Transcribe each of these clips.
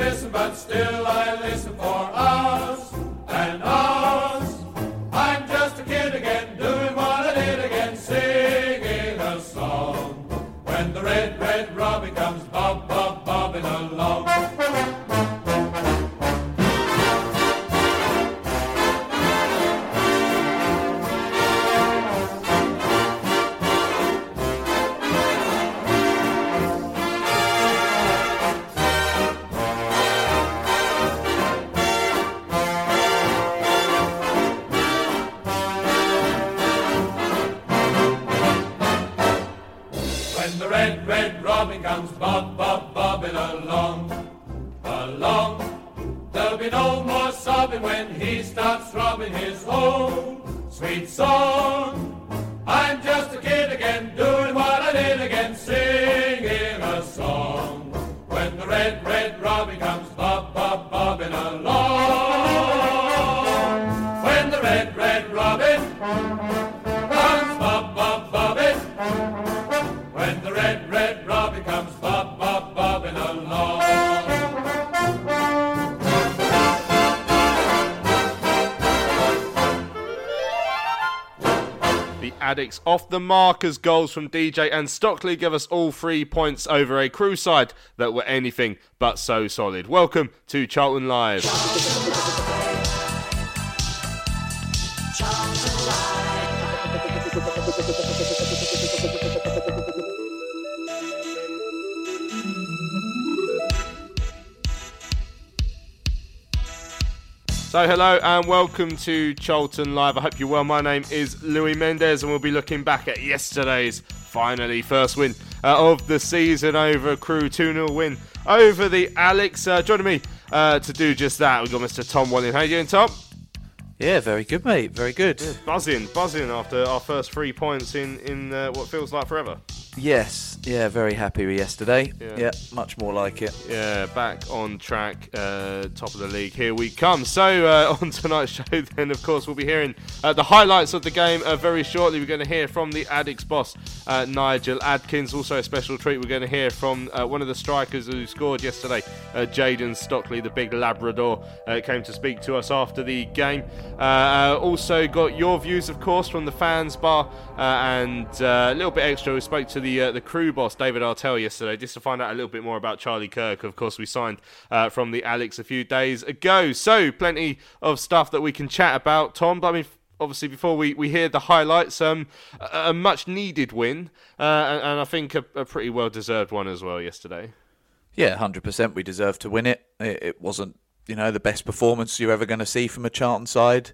Glisten, but still I listen for hours when he starts throbbing his whole sweet song. Addicts off the mark as goals from DJ and Stockley give us all three points over a Crewe side that were anything but so solid. Welcome to Charlton Live. So, hello and welcome to Charlton Live. I hope you're well. My name is Louis Mendez, and we'll be looking back at yesterday's finally first win uh, of the season over Crewe 2 0 win over the Alex. Uh, joining me uh, to do just that, we've got Mr. Tom Walling. How are you doing, Tom? Yeah, very good, mate. Very good. Buzzing, buzzing after our first three points in, in uh, what feels like forever. Yes, yeah, very happy with yesterday. Yeah. Yeah, much more like it. Yeah, back on track, uh, top of the league. Here we come. So, uh, on tonight's show, then, of course, we'll be hearing uh, the highlights of the game uh, very shortly. We're going to hear from the Addicks boss, uh, Nigel Adkins. Also, a special treat, we're going to hear from uh, one of the strikers who scored yesterday, uh, Jayden Stockley, the big Labrador, uh, came to speak to us after the game. Uh, uh, also, got your views, of course, from the fans bar, uh, and uh, a little bit extra. We spoke to the uh, the Crewe boss, David Artell, yesterday, just to find out a little bit more about Charlie Kirk. Of course, we signed uh, from the Alex a few days ago. So, plenty of stuff that we can chat about, Tom. But I mean, obviously, before we, we hear the highlights, um, a, a much needed win, uh, and, and I think a, a pretty well deserved one as well yesterday. Yeah, hundred percent. We deserved to win it. it. It wasn't, you know, the best performance you're ever going to see from a Charlton side.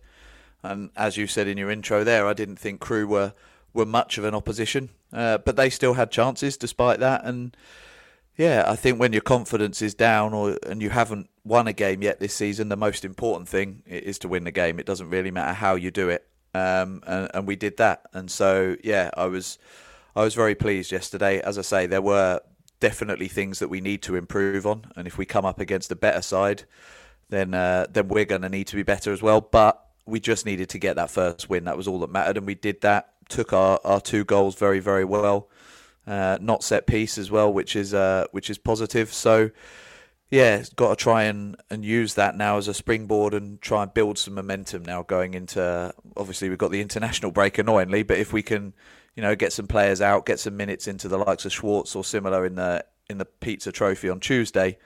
And as you said in your intro there, I didn't think Crewe were were much of an opposition, uh, but they still had chances despite that. And yeah, I think when your confidence is down or and you haven't won a game yet this season, the most important thing is to win the game. It doesn't really matter how you do it, um, and, and we did that. And so yeah, I was I was very pleased yesterday. As I say, there were definitely things that we need to improve on, and if we come up against a better side, then uh, then we're going to need to be better as well. But we just needed to get that first win. That was all that mattered, and we did that. Took our, our two goals very very well. Uh, not set piece as well, which is uh, which is positive. So yeah, got to try and, and use that now as a springboard and try and build some momentum now going into. Obviously, we've got the international break annoyingly, but if we can, you know, get some players out, get some minutes into the likes of Schwartz or similar in the in the Pizza Trophy on Tuesday,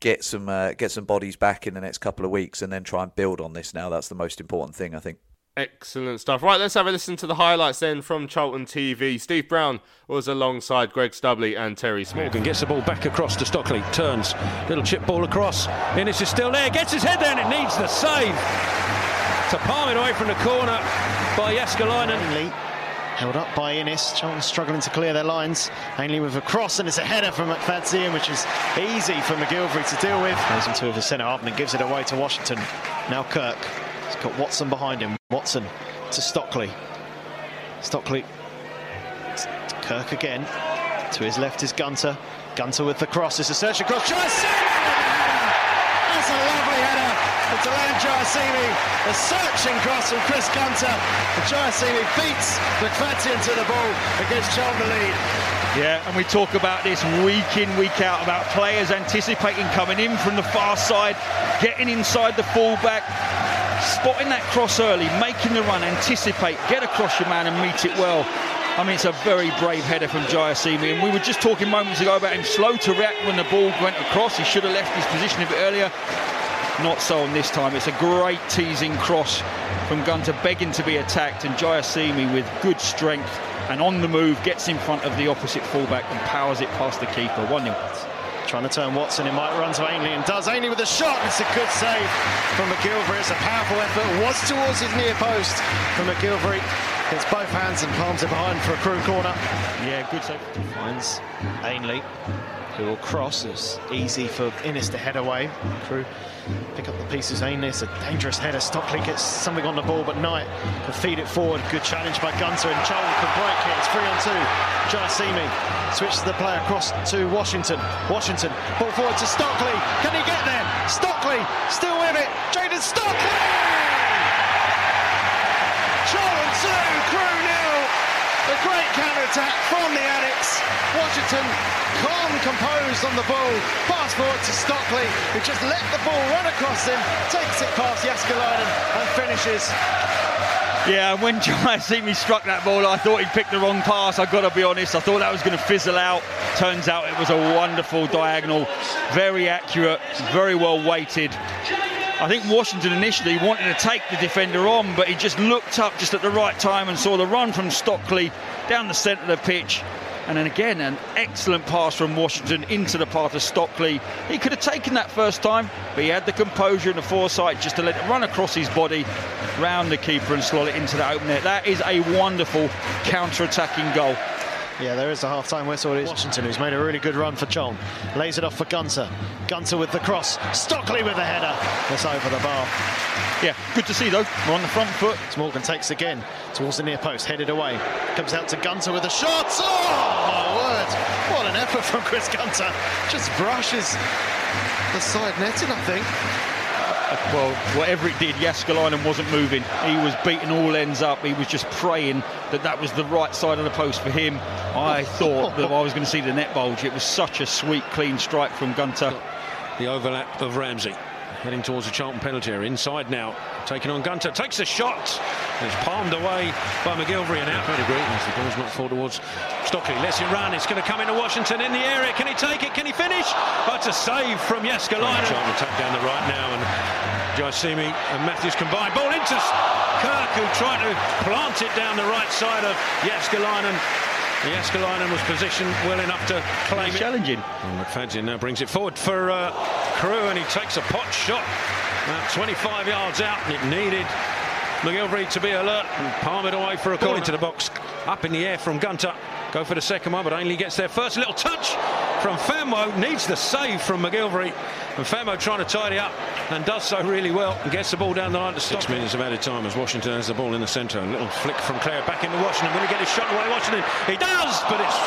get some uh, get some bodies back in the next couple of weeks, and then try and build on this. Now, that's the most important thing, I think. Excellent stuff. Right, let's have a listen to the highlights then from Charlton TV. Steve Brown was alongside Greg Stubley and Terry Smith. Morgan gets the ball back across to Stockley, turns, little chip ball across. Inniss is still there, gets his head there, and it needs the save. To palm it away from the corner by Jääskeläinen. Ainley held up by Inniss. Charlton struggling to clear their lines. Ainley with a cross, and it's a header from McFadzean, which is easy for MacGillivray to deal with. Goes into the centre half and gives it away to Washington. Now Kirk. He's got Watson behind him. Watson to Stockley. Stockley. to Kirk again. To his left is Gunter. Gunter with the cross. It's a search across. Jai That's a lovely header for Diallang Jaiyesimi. A searching cross from Chris Gunter. And Jaiyesimi beats McFadzean to the ball against the lead. Yeah, and we talk about this week in, week out about players anticipating coming in from the far side, getting inside the fullback, spotting that cross early, making the run, anticipate, get across your man and meet it well. I mean, it's a very brave header from Jaiyesimi, and we were just talking moments ago about him slow to react when the ball went across. He should have left his position a bit earlier. Not so on this time. It's a great teasing cross from Gunter, begging to be attacked, and Jaiyesimi with good strength and on the move gets in front of the opposite fullback and powers it past the keeper. 1 0. Trying to turn Watson, it might run to Ainley and does. Ainley with a shot. It's a good save from MacGillivray. It's a powerful effort. Was towards his near post from MacGillivray. Gets both hands and palms it behind for a Crewe corner. Yeah, good save. Finds Ainley, who will cross. It's easy for Inniss to head away. Crewe pick up the pieces. Ainley, it's a dangerous header. Stockley gets something on the ball, but Knight can feed it forward. Good challenge by Gunter, and Charlton can break it. It's three on two. Jaiyesimi switches the play across to Washington. Washington, ball forward to Stockley. Can he get there? Stockley still with it. Jayden Stockley! Charlton 2, Crewe nil. The great counter-attack from the Addicks. Washington calm, composed on the ball. Pass forward to Stockley, who just let the ball run across him, takes it past Jääskeläinen and finishes. Yeah, when Jaiyesimi struck that ball, I thought he'd picked the wrong pass. I've got to be honest. I thought that was going to fizzle out. Turns out it was a wonderful diagonal, very accurate, very well weighted. I think Washington initially wanted to take the defender on, but he just looked up just at the right time and saw the run from Stockley down the centre of the pitch. And then again, an excellent pass from Washington into the path of Stockley. He could have taken that first time, but he had the composure and the foresight just to let it run across his body, round the keeper and slot it into the open net. That is a wonderful counter-attacking goal. Yeah, there is a half-time whistle. It is Washington, who's made a really good run for Chong. Lays it off for Gunter. Gunter with the cross. Stockley with the header. It's over the bar. Yeah, good to see though. We're on the front foot. Morgan takes again towards the near post, headed away. Comes out to Gunter with a shot. Oh, my word. What an effort from Chris Gunter. Just brushes the side netting, I think. Uh, well, whatever it did, Jääskeläinen wasn't moving. He was beating all ends up. He was just praying that that was the right side of the post for him. I thought that I was going to see the net bulge. It was such a sweet, clean strike from Gunter. The overlap of Ramsey. Heading towards the Charlton penalty area. Inside now. Taking on Gunter. Takes a shot. And it's palmed away by MacGillivray and out. Pedigree as the ball's not fall towards Stockley. Lets it run. It's going to come into Washington in the area. Can he take it? Can he finish? It's a save from Jääskeläinen. Charlton attack down the right now. And Jaiyesimi and Matthews combined. Ball into Kirk who tried to plant it down the right side of Jääskeläinen. Jääskeläinen was positioned well enough to claim it. Challenging. And McFadzean now brings it forward for uh, Crewe and he takes a pot shot about 25 yards out and it needed MacGillivray to be alert and palm it away for a ball into the box up in the air from Gunter go for the second one but Ainley gets there first little touch from Famewo needs the save from MacGillivray and Famewo trying to tidy up and does so really well and gets the ball down the line to stop. Six minutes of added time as Washington has the ball in the centre. A little flick from Clare back into Washington. Will he get his shot away? Washington. He does, but it's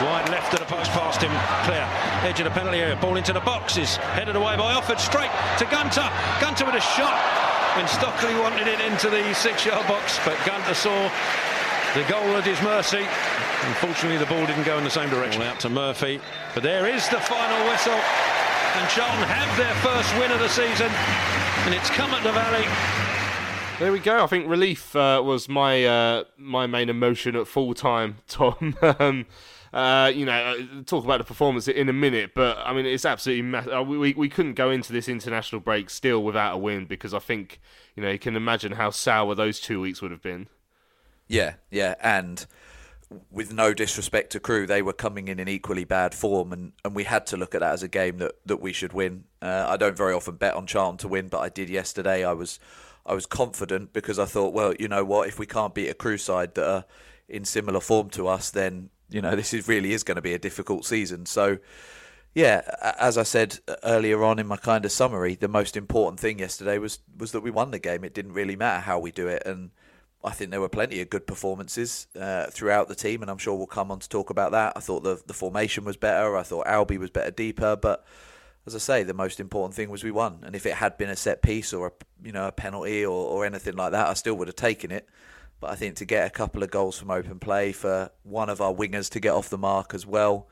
wide left of the post past him. Clare, edge of the penalty area. Ball into the box is headed away by Offord. Straight to Gunter. Gunter with a shot when Stockley wanted it into the six-yard box, but Gunter saw the goal at his mercy. Unfortunately, the ball didn't go in the same direction. Out to Murphy, but there is the final whistle. and Charlton have their first win of the season, and it's come at the Valley. There we go. I think relief uh, was my uh, my main emotion at full time, Tom. um, uh, you know, uh, talk about the performance in a minute, but I mean, it's absolutely uh, we we couldn't go into this international break still without a win because I think you know you can imagine how sour those two weeks would have been. Yeah, yeah, and with no disrespect to Crewe, they were coming in in equally bad form, and, and we had to look at that as a game that, that we should win. Uh, I don't very often bet on Charlton to win, but I did yesterday. I was I was confident because I thought, well, you know what, if we can't beat a Crewe side that are in similar form to us, then you know this is really is going to be a difficult season. So. Yeah, as I said earlier on in my kind of summary, the most important thing yesterday was was that we won the game. It didn't really matter how we do it, and I think there were plenty of good performances uh, throughout the team, and I'm sure we'll come on to talk about that. I thought the the formation was better. I thought Albi was better deeper, but as I say, the most important thing was we won. And if it had been a set piece or a you know a penalty or, or anything like that, I still would have taken it. But I think to get a couple of goals from open play for one of our wingers to get off the mark as well,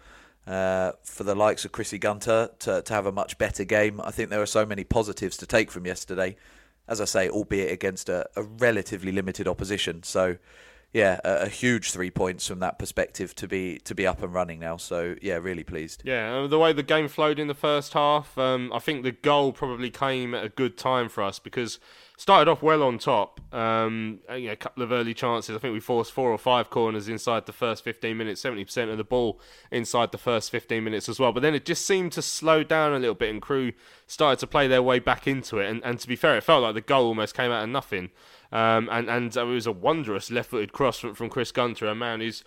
uh, for the likes of Chrissy Gunter to to have a much better game, I think there are so many positives to take from yesterday as I say, albeit against a, a relatively limited opposition. So, yeah, a, a, huge three points from that perspective to be to be up and running now. So, yeah, really pleased. Yeah, the way the game flowed in the first half, um, I think the goal probably came at a good time for us because started off well on top. Um, you know, a couple of early chances. I think we forced four or five corners inside the first 15 minutes, 70% of the ball inside the first 15 minutes as well. But then it just seemed to slow down a little bit, and Crewe started to play their way back into it. And, and to be fair, it felt like the goal almost came out of nothing. Um, and and it was a wondrous left-footed cross from, from Chris Gunter, a man who's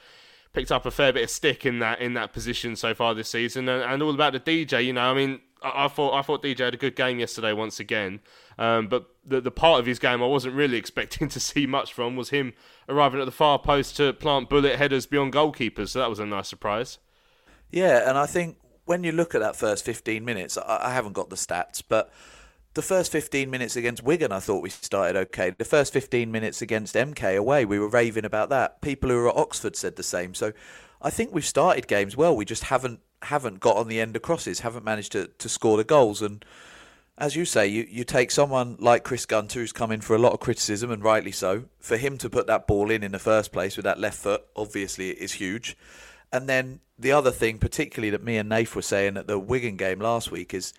picked up a fair bit of stick in that in that position so far this season, and, and all about the DJ. You know, I mean, I, thought I thought DJ had a good game yesterday once again, um, but the the part of his game I wasn't really expecting to see much from was him arriving at the far post to plant bullet headers beyond goalkeepers. So that was a nice surprise. Yeah, and I think when you look at that first 15 minutes, I, I haven't got the stats, but the first 15 minutes against Wigan, I thought we started okay. The first 15 minutes against MK away, we were raving about that. People who were at Oxford said the same. So I think we've started games well. We just haven't haven't got on the end of crosses, haven't managed to, to score the goals. And as you say, you, you take someone like Chris Gunter, who's come in for a lot of criticism, and rightly so, for him to put that ball in in the first place with that left foot, obviously, is huge. And then the other thing, particularly that me and Nath were saying at the Wigan game last week, is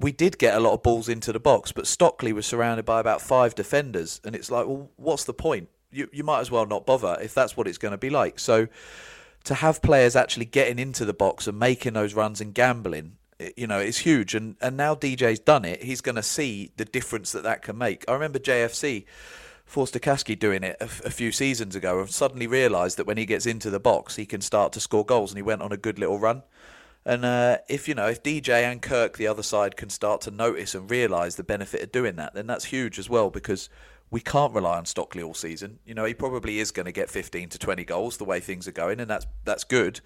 we did get a lot of balls into the box, but Stockley was surrounded by about five defenders, and it's like, well, what's the point? You you might as well not bother if that's what it's going to be like. So to have players actually getting into the box and making those runs and gambling, you know, it's huge. And and now DJ's done it. He's going to see the difference that that can make. I remember JFC. Forster-Caskey doing it a, a few seasons ago and suddenly realised that when he gets into the box, he can start to score goals, and he went on a good little run. And uh, if you know, if DJ and Kirk, the other side, can start to notice and realise the benefit of doing that, then that's huge as well because we can't rely on Stockley all season. You know, he probably is going to get 15 to 20 goals the way things are going, and that's that's good,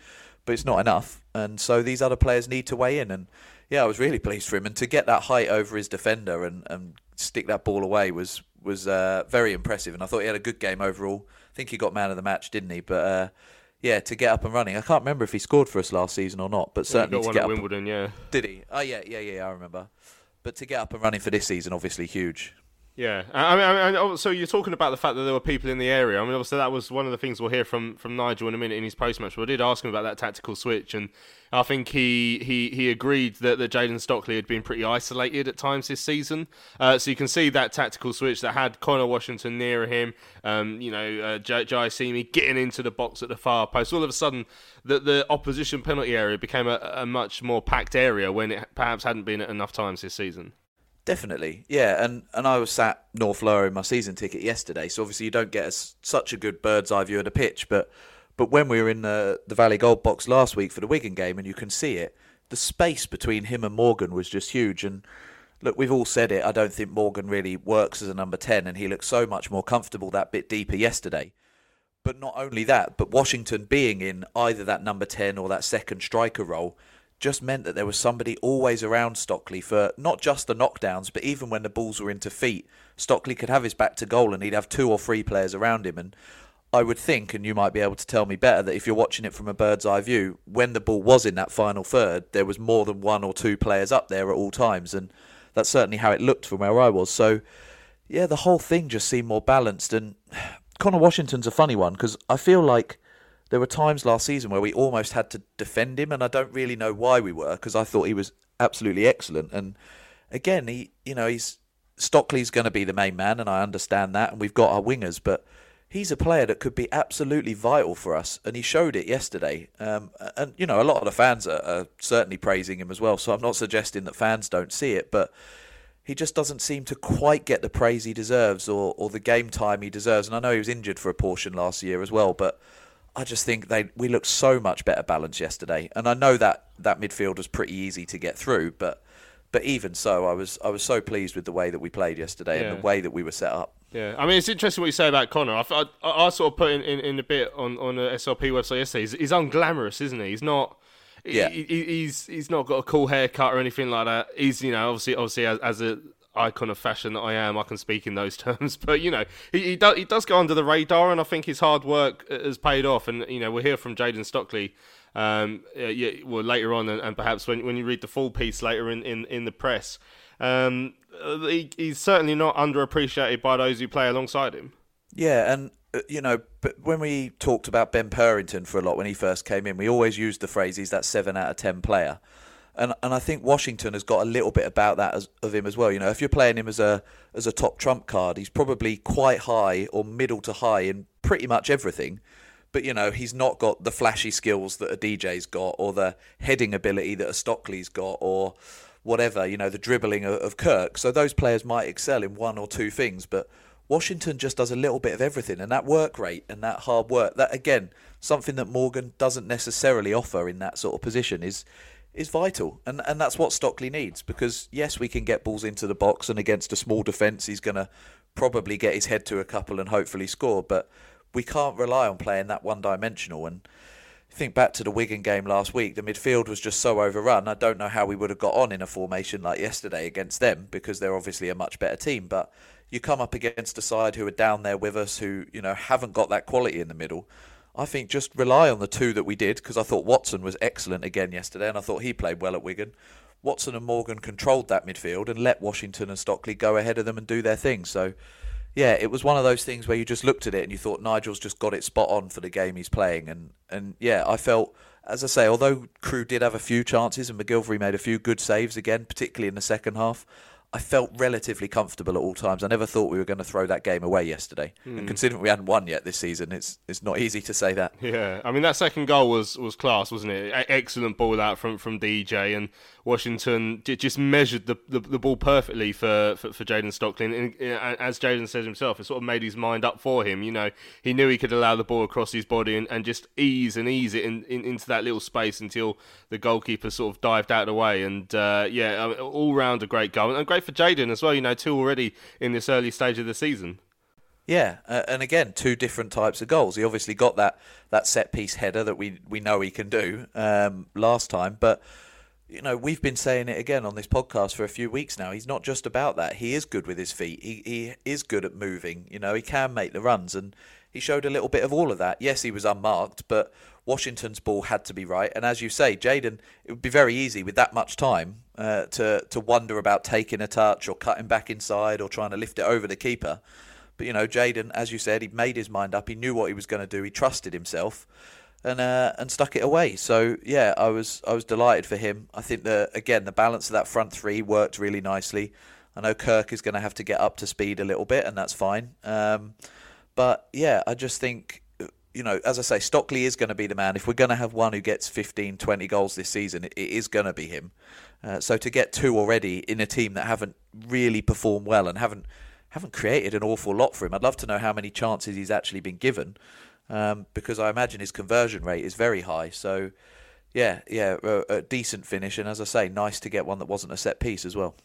but it's not enough. And so these other players need to weigh in. And yeah, I was really pleased for him, and to get that height over his defender and, and stick that ball away was was uh, very impressive. And I thought he had a good game overall. I think he got man of the match, didn't he? But uh, yeah, to get up and running. I can't remember if he scored for us last season or not, but certainly to get up. Wimbledon, yeah. Did he? Oh yeah, yeah, yeah. I remember. But to get up and running for this season, obviously huge. Yeah, I mean, I mean, oh, so you're talking about the fact that there were people in the area. I mean, obviously that was one of the things we'll hear from, from Nigel in a minute in his post match. But I did ask him about that tactical switch, and I think he he, he agreed that, that Jayden Stockley had been pretty isolated at times this season. Uh, so you can see that tactical switch that had Conor Washington near him. Um, you know, uh, Jai, Simi getting into the box at the far post. All of a sudden, the the opposition penalty area became a, a much more packed area when it perhaps hadn't been at enough times this season. Definitely, yeah, and and I was sat North Lower in my season ticket yesterday, so obviously you don't get a, such a good bird's eye view of the pitch. But but when we were in the the Valley Gold box last week for the Wigan game, and you can see it, the space between him and Morgan was just huge. And look, we've all said it. I don't think Morgan really works as a number ten, and he looked so much more comfortable that bit deeper yesterday. But not only that, but Washington being in either that number ten or that second striker role just meant that there was somebody always around Stockley for not just the knockdowns, but even when the balls were into feet, Stockley could have his back to goal and he'd have two or three players around him. And I would think, and you might be able to tell me better, that if you're watching it from a bird's eye view, when the ball was in that final third, there was more than one or two players up there at all times, and that's certainly how it looked from where I was. So, yeah, the whole thing just seemed more balanced. And Conor Washington's a funny one because I feel like there were times last season where we almost had to defend him, and I don't really know why we were because I thought he was absolutely excellent. And again, he, you know, he's Stockley's going to be the main man, and I understand that, and we've got our wingers, but he's a player that could be absolutely vital for us, and he showed it yesterday. Um, and you know, a lot of the fans are, are, certainly praising him as well. So I'm not suggesting that fans don't see it, but he just doesn't seem to quite get the praise he deserves or, or the game time he deserves. And I know he was injured for a portion last year as well, but I just think they we looked so much better balanced yesterday. And I know that that midfield was pretty easy to get through, but but even so, I was I was so pleased with the way that we played yesterday yeah. and the way that we were set up. Yeah, I mean it's interesting what you say about Conor. I, I, I sort of put in, in, in, a bit on on the SLP website yesterday. He's, he's unglamorous, isn't he? He's not. Yeah. He, he's he's not got a cool haircut or anything like that. He's you know obviously obviously as, as a icon of fashion that I am, I can speak in those terms. But you know, he he, do, he does go under the radar, and I think his hard work has paid off. And you know, we'll hear from Jayden Stockley. Um, yeah, well, later on, and, and, perhaps when when you read the full piece later in in, in the press, um, he, he's certainly not underappreciated by those who play alongside him. Yeah, and uh, you know, but when we talked about Ben Purrington for a lot when he first came in, we always used the phrase he's that seven out of ten player. And and I think Washington has got a little bit about that as, of him as well. You know, if you're playing him as a as a top trump card, he's probably quite high or middle to high in pretty much everything. But you know, he's not got the flashy skills that a DJ's got, or the heading ability that a Stockley's got, or whatever. You know, the dribbling of, of Kirk. So those players might excel in one or two things, but Washington just does a little bit of everything, and that work rate and that hard work, that again, something that Morgan doesn't necessarily offer in that sort of position is is vital, and and that's what Stockley needs. Because yes, we can get balls into the box, and against a small defence, he's going to probably get his head to a couple and hopefully score. But we can't rely on playing that one dimensional. And think back to the Wigan game last week, the midfield was just so overrun. I don't know how we would have got on in a formation like yesterday against them because they're obviously a much better team. But you come up against a side who are down there with us, who you know haven't got that quality in the middle. I think just rely on the two that we did because I thought Watson was excellent again yesterday, and I thought he played well at Wigan. Watson and Morgan controlled that midfield and let Washington and Stockley go ahead of them and do their thing. So, yeah, it was one of those things where you just looked at it and you thought Nigel's just got it spot on for the game he's playing, and and yeah, I felt. As I say, although Crewe did have a few chances and MacGillivray made a few good saves again, particularly in the second half, I felt relatively comfortable at all times. I never thought we were going to throw that game away yesterday. Mm. And considering we hadn't won yet this season, it's it's not easy to say that. Yeah, I mean that second goal was was class, wasn't it? excellent ball out from from DJ, and Washington just measured the, the, the ball perfectly for for, for Jayden Stockley. And, and as Jayden says himself, it sort of made his mind up for him. You know, he knew he could allow the ball across his body and, and just ease and ease it in, in, into that little space until the goalkeeper sort of dived out of the way. And uh, yeah, all round a great goal and great for Jayden as well. You know, two already in this early stage of the season. Yeah, uh, and again, two different types of goals. He obviously got that, that set piece header that we we know he can do um, last time, but you know, we've been saying it again on this podcast for a few weeks now. He's not just about that. He is good with his feet. He he is good at moving. You know, he can make the runs, and he showed a little bit of all of that. Yes, he was unmarked, but Washington's ball had to be right. And as you say, Jayden, it would be very easy with that much time uh, to to wonder about taking a touch or cutting back inside or trying to lift it over the keeper. But you know, Jayden, as you said, he made his mind up. He knew what he was going to do. He trusted himself and uh, and stuck it away. So yeah, I was I was delighted for him. I think that again the balance of that front three worked really nicely. I know Kirk is going to have to get up to speed a little bit, and that's fine. Um, but yeah, I just think you know, as I say, Stockley is going to be the man. If we're going to have one who gets 15, 20 goals this season, it is going to be him. Uh, so to get two already in a team that haven't really performed well and haven't haven't created an awful lot for him, I'd love to know how many chances he's actually been given um, because I imagine his conversion rate is very high. So, yeah, yeah, a, a, decent finish, and as I say, nice to get one that wasn't a set piece as well.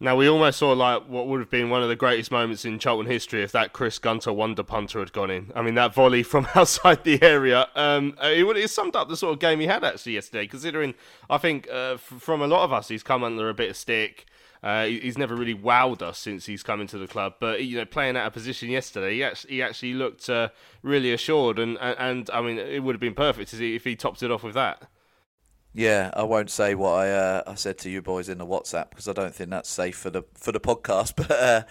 Now we almost saw like what would have been one of the greatest moments in Charlton history if that Chris Gunter wonder punter had gone in. I mean that volley from outside the area. Um, it it summed up the sort of game he had actually yesterday. Considering I think uh, f- from a lot of us he's come under a bit of stick. Uh, he's never really wowed us since he's come into the club, but you know, playing out of position yesterday, he actually, he actually looked uh, really assured, and, and, and I mean, it would have been perfect if he topped it off with that. Yeah, I won't say what I uh, I said to you boys in the WhatsApp because I don't think that's safe for the for the podcast. But uh,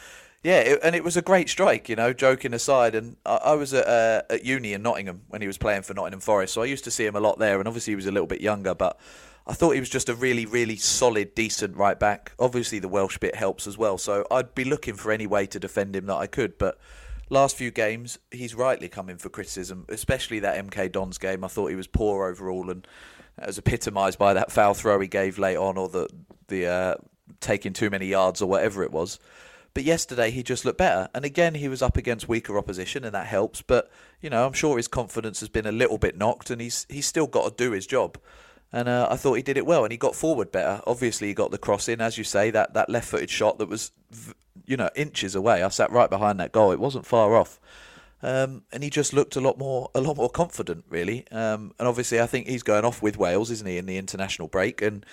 yeah, it, and it was a great strike, you know. Joking aside, and I, I was at uh, at uni in Nottingham when he was playing for Nottingham Forest, so I used to see him a lot there. And obviously, he was a little bit younger, but I thought he was just a really, really solid, decent right back. Obviously, the Welsh bit helps as well. So I'd be looking for any way to defend him that I could. But last few games, he's rightly coming for criticism, especially that MK Dons game. I thought he was poor overall, and was epitomised by that foul throw he gave late on, or the the uh, taking too many yards, or whatever it was. But yesterday he just looked better, and again he was up against weaker opposition, and that helps. But you know, I'm sure his confidence has been a little bit knocked, and he's he's still got to do his job and uh, I thought he did it well, and he got forward better. Obviously, he got the cross in, as you say, that, that left-footed shot that was, you know, inches away. I sat right behind that goal; it wasn't far off, um, and he just looked a lot more, a lot more confident, really. Um, and obviously, I think he's going off with Wales, isn't he, in the international break? And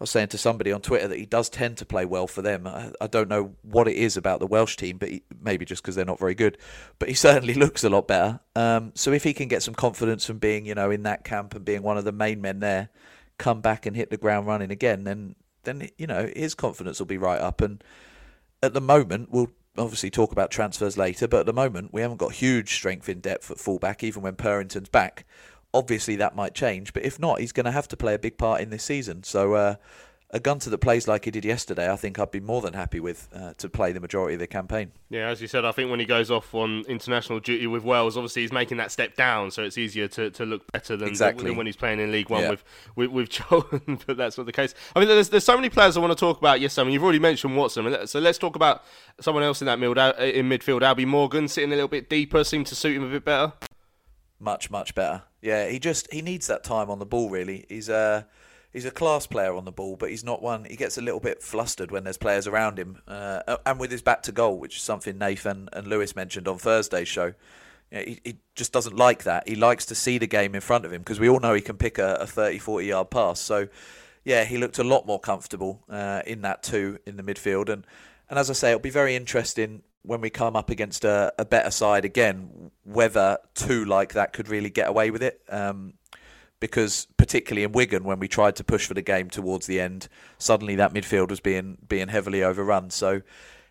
was saying to somebody on Twitter that he does tend to play well for them. I, I don't know what it is about the Welsh team, but he, maybe just because they're not very good. But he certainly looks a lot better. Um, so if he can get some confidence from being, you know, in that camp and being one of the main men there, come back and hit the ground running again, then then you know his confidence will be right up. And at the moment, we'll obviously talk about transfers later, but at the moment we haven't got huge strength in depth at fullback, even when Purrington's back obviously that might change, but if not, he's going to have to play a big part in this season. So uh, a Gunter that plays like he did yesterday, I think I'd be more than happy with uh, to play the majority of the campaign. Yeah, as you said, I think when he goes off on international duty with Wales, obviously he's making that step down, so it's easier to, to look better than, exactly. than when he's playing in League One yeah. with, with with but that's not the case. I mean, there's there's so many players I want to talk about. Yes, I mean you've already mentioned Watson, so let's talk about someone else in that midfield. In midfield, Albie Morgan sitting a little bit deeper seemed to suit him a bit better. Much much better. Yeah, he just he needs that time on the ball. Really, he's a he's a class player on the ball, but he's not one. He gets a little bit flustered when there's players around him, uh, and with his back to goal, which is something Nathan and Lewis mentioned on Thursday's show. He, he, just doesn't like that. He likes to see the game in front of him because we all know he can pick a, a 30, 40 yard pass. So, yeah, he looked a lot more comfortable uh, in that too in the midfield. And, and as I say, it'll be very interesting when we come up against a, a, better side again, whether two like that could really get away with it. Um, because particularly in Wigan, when we tried to push for the game towards the end, suddenly that midfield was being being heavily overrun. So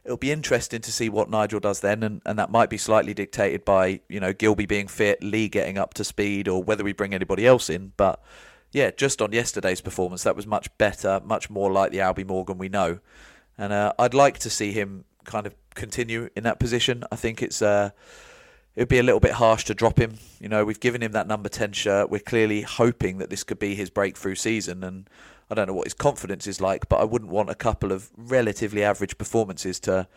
it'll be interesting to see what Nigel does then, and, and that might be slightly dictated by you know Gilbey being fit, Lee getting up to speed, or whether we bring anybody else in. But yeah, just on yesterday's performance, that was much better, much more like the Albie Morgan we know, and uh, I'd like to see him kind of continue in that position. I think it's uh, it would be a little bit harsh to drop him. You know, we've given him that number ten shirt. We're clearly hoping that this could be his breakthrough season, and I don't know what his confidence is like, but I wouldn't want a couple of relatively average performances to,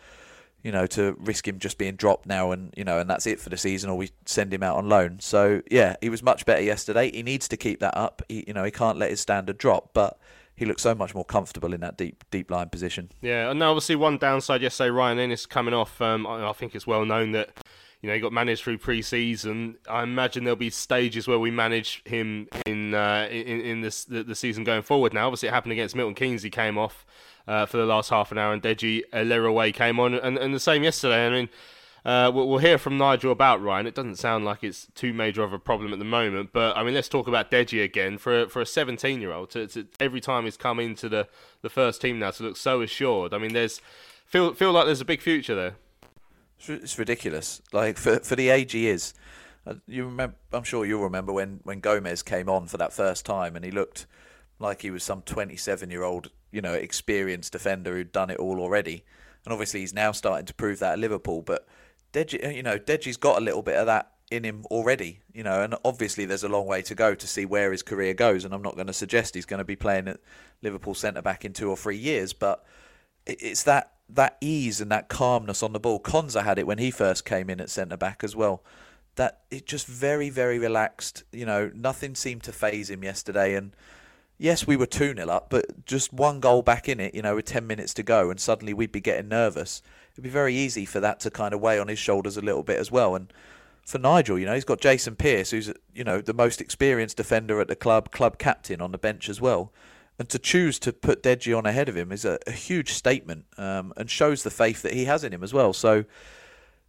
you know, to risk him just being dropped now and you know, and that's it for the season, or we send him out on loan. So yeah, he was much better yesterday. He needs to keep that up. He, you know, he can't let his standard drop, but he looks so much more comfortable in that deep deep line position. Yeah, and now obviously one downside yesterday, Ryan Inniss coming off. Um, I, I, think it's well known that you know he got managed through pre-season. I imagine there'll be stages where we manage him in uh, in, in this the, the, season going forward. Now, obviously, it happened against Milton Keynes. He came off uh, for the last half an hour, and Deji Elerewe came on, and, and the same yesterday. I mean. Uh, we'll, we'll, hear from Nigel about Ryan. It doesn't sound like it's too major of a problem at the moment, but I mean, let's talk about Deji again. For a, for a 17 year old, to, to, every time he's come into the, the first team now to look so assured. I mean, there's feel feel like there's a big future there. It's ridiculous. Like for for the age he is, uh, you remember? I'm sure you'll remember when when Gomez came on for that first time, and he looked like he was some 27 year old, you know, experienced defender who'd done it all already. And obviously, he's now starting to prove that at Liverpool, but Deji, uh, you know, Deji's got a little bit of that in him already, you know, and obviously there's a long way to go to see where his career goes. And I'm not going to suggest he's going to be playing at Liverpool centre back in two or three years, but it's that that ease and that calmness on the ball. Konsa had it when he first came in at centre back as well. That it just very very relaxed. You know, nothing seemed to phase him yesterday, and yes, we were 2 0 up, but just one goal back in it, you know, with 10 minutes to go, and suddenly we'd be getting nervous. It'd be very easy for that to kind of weigh on his shoulders a little bit as well. And for Nigel, you know, he's got Jason Pearce, who's, you know, the most experienced defender at the club, club captain on the bench as well. and to choose to put Deji on ahead of him is a, a huge statement um, and shows the faith that he has in him as well. So,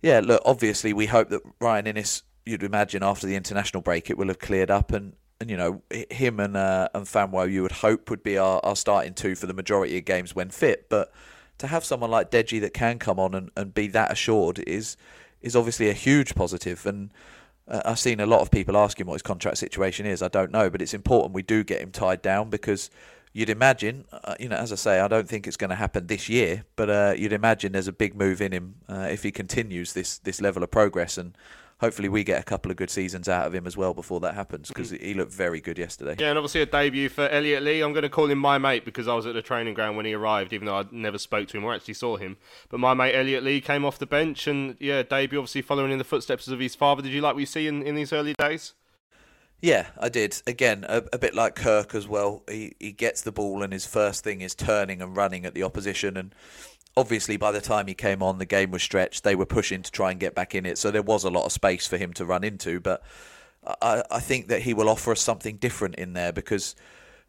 yeah, look, obviously we hope that Ryan Inniss, you'd imagine after the international break, it will have cleared up and. And you know him and uh, and Famewo, you would hope would be our, our starting two for the majority of games when fit. But to have someone like Deji that can come on and, and be that assured is is obviously a huge positive. And uh, I've seen a lot of people asking what his contract situation is. I don't know, but it's important we do get him tied down because you'd imagine, uh, you know, as I say, I don't think it's going to happen this year, but uh, you'd imagine there's a big move in him uh, if he continues this this level of progress and hopefully we get a couple of good seasons out of him as well before that happens because he looked very good yesterday. Yeah, and obviously a debut for Elliot Lee. I'm going to call him my mate because I was at the training ground when he arrived, even though I never spoke to him or actually saw him. But my mate Elliot Lee came off the bench and yeah, debut obviously following in the footsteps of his father. Did you like what you see in, in these early days? Yeah, I did. Again, a, a, bit like Kirk as well. He he gets the ball and his first thing is turning and running at the opposition and obviously by the time he came on the game was stretched. They were pushing to try and get back in it. So there was a lot of space for him to run into. But I, I think that he will offer us something different in there because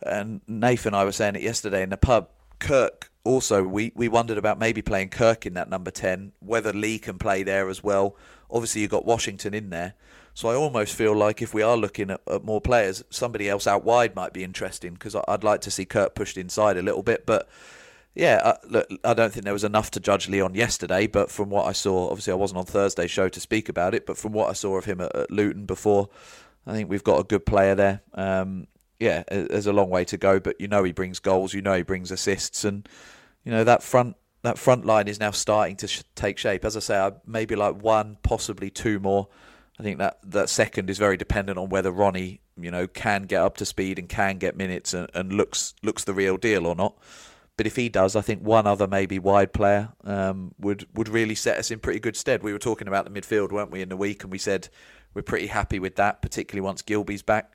and Nathan I was saying it yesterday in the pub Kirk also we, we wondered about maybe playing Kirk in that number 10 whether Lee can play there as well. Obviously you've got Washington in there. So I almost feel like if we are looking at, at more players somebody else out wide might be interesting because I'd like to see Kirk pushed inside a little bit. But yeah, uh, look, I don't think there was enough to judge Leon yesterday, but from what I saw, obviously I wasn't on Thursday's show to speak about it, but from what I saw of him at, at Luton before, I think we've got a good player there. Um, yeah, there's a long way to go, but you know he brings goals, you know he brings assists, and you know that front that front line is now starting to sh- take shape. As I say, I maybe like one, possibly two more. I think that that second is very dependent on whether Ronnie, you know, can get up to speed and can get minutes and, and looks looks the real deal or not. But if he does, I think one other maybe wide player um, would would really set us in pretty good stead. We were talking about the midfield, weren't we, in the week, and we said we're pretty happy with that, particularly once Gilbey's back.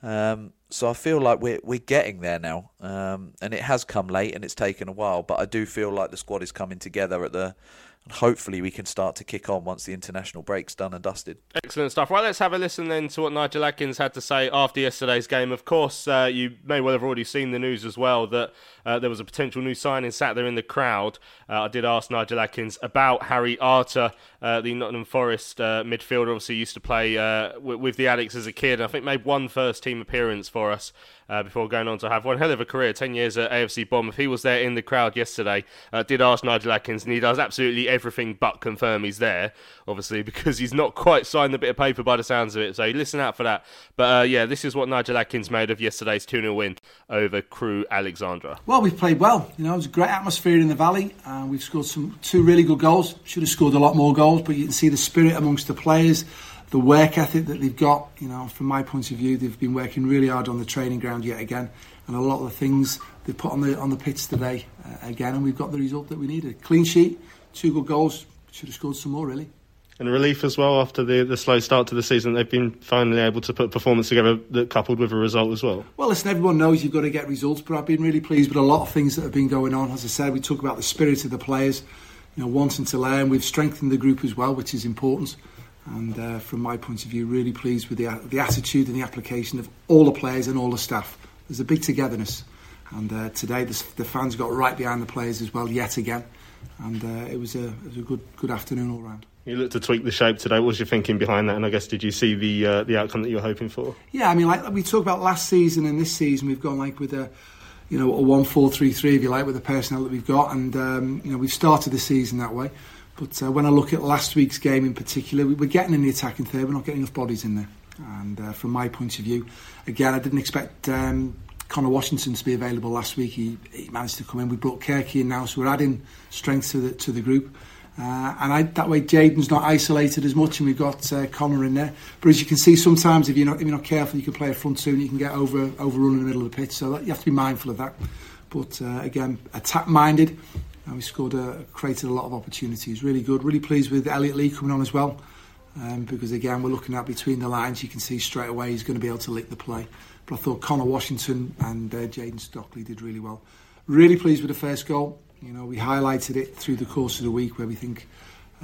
Um, so I feel like we're we're getting there now, um, and it has come late and it's taken a while. But I do feel like the squad is coming together at the and hopefully we can start to kick on once the international break's done and dusted. Excellent stuff. Right, let's have a listen then to what Nigel Adkins had to say after yesterday's game. Of course, uh, you may well have already seen the news as well that uh, there was a potential new signing sat there in the crowd. Uh, I did ask Nigel Adkins about Harry Arter, uh, the Nottingham Forest uh, midfielder. Obviously, used to play uh, with the Addicks as a kid. I think made one first team appearance for us uh, before going on to have one hell of a career, 10 years at AFC Bournemouth. If he was there in the crowd yesterday. Did ask Nigel Adkins, and he does absolutely everything but confirm he's there, obviously, because he's not quite signed the bit of paper by the sounds of it. So listen out for that. But yeah, this is what Nigel Adkins made of yesterday's 2 0 win over Crewe Alexandra. We've played well. You know, it was a great atmosphere in the valley. Uh, we've scored some two really good goals. Should have scored a lot more goals, but you can see the spirit amongst the players the work ethic that they've got, you know, from my point of view, they've been working really hard on the training ground yet again, and a lot of the things they've put on the on the pitch today uh, again, and we've got the result that we needed. Clean sheet, two good goals. Should have scored some more, really. And relief as well after the, the slow start to the season. They've been finally able to put performance together that coupled with a result as well. Well, listen, everyone knows you've got to get results, but I've been really pleased with a lot of things that have been going on. As I said, we talk about the spirit of the players, you know, wanting to learn. We've strengthened the group as well, which is important. And uh, from my point of view, really pleased with the, the attitude and the application of all the players and all the staff. There's a big togetherness. And uh, today the, the fans got right behind the players as well, yet again. And uh, it, was a, it was a good, good afternoon all round. You looked to tweak the shape today. What was your thinking behind that? And I guess did you see the uh, the outcome that you were hoping for? Yeah, I mean, like we talked about last season and this season, we've gone like with a, you know, a one four three three, if you like, with the personnel that we've got, and um, you know, we've started the season that way. But uh, when I look at last week's game in particular, we were getting in the attacking third, we're not getting enough bodies in there. And uh, from my point of view, again, I didn't expect um, Conor Washington to be available last week. He, he managed to come in. We brought Kirky in now, so we're adding strength to the to the group. Uh, and I, that way, Jayden's not isolated as much, and we've got uh, Conor in there. But as you can see, sometimes if you're not if you're not careful, you can play a front two, and you can get over overrun in the middle of the pitch. So that, you have to be mindful of that. But uh, again, attack minded. And we scored a, created a lot of opportunities. Really good. Really pleased with Elliot Lee coming on as well. Um, because again, we're looking at between the lines. You can see straight away he's going to be able to lick the play. But I thought Conor Washington and uh, Jayden Stockley did really well. Really pleased with the first goal. You know, we highlighted it through the course of the week where we think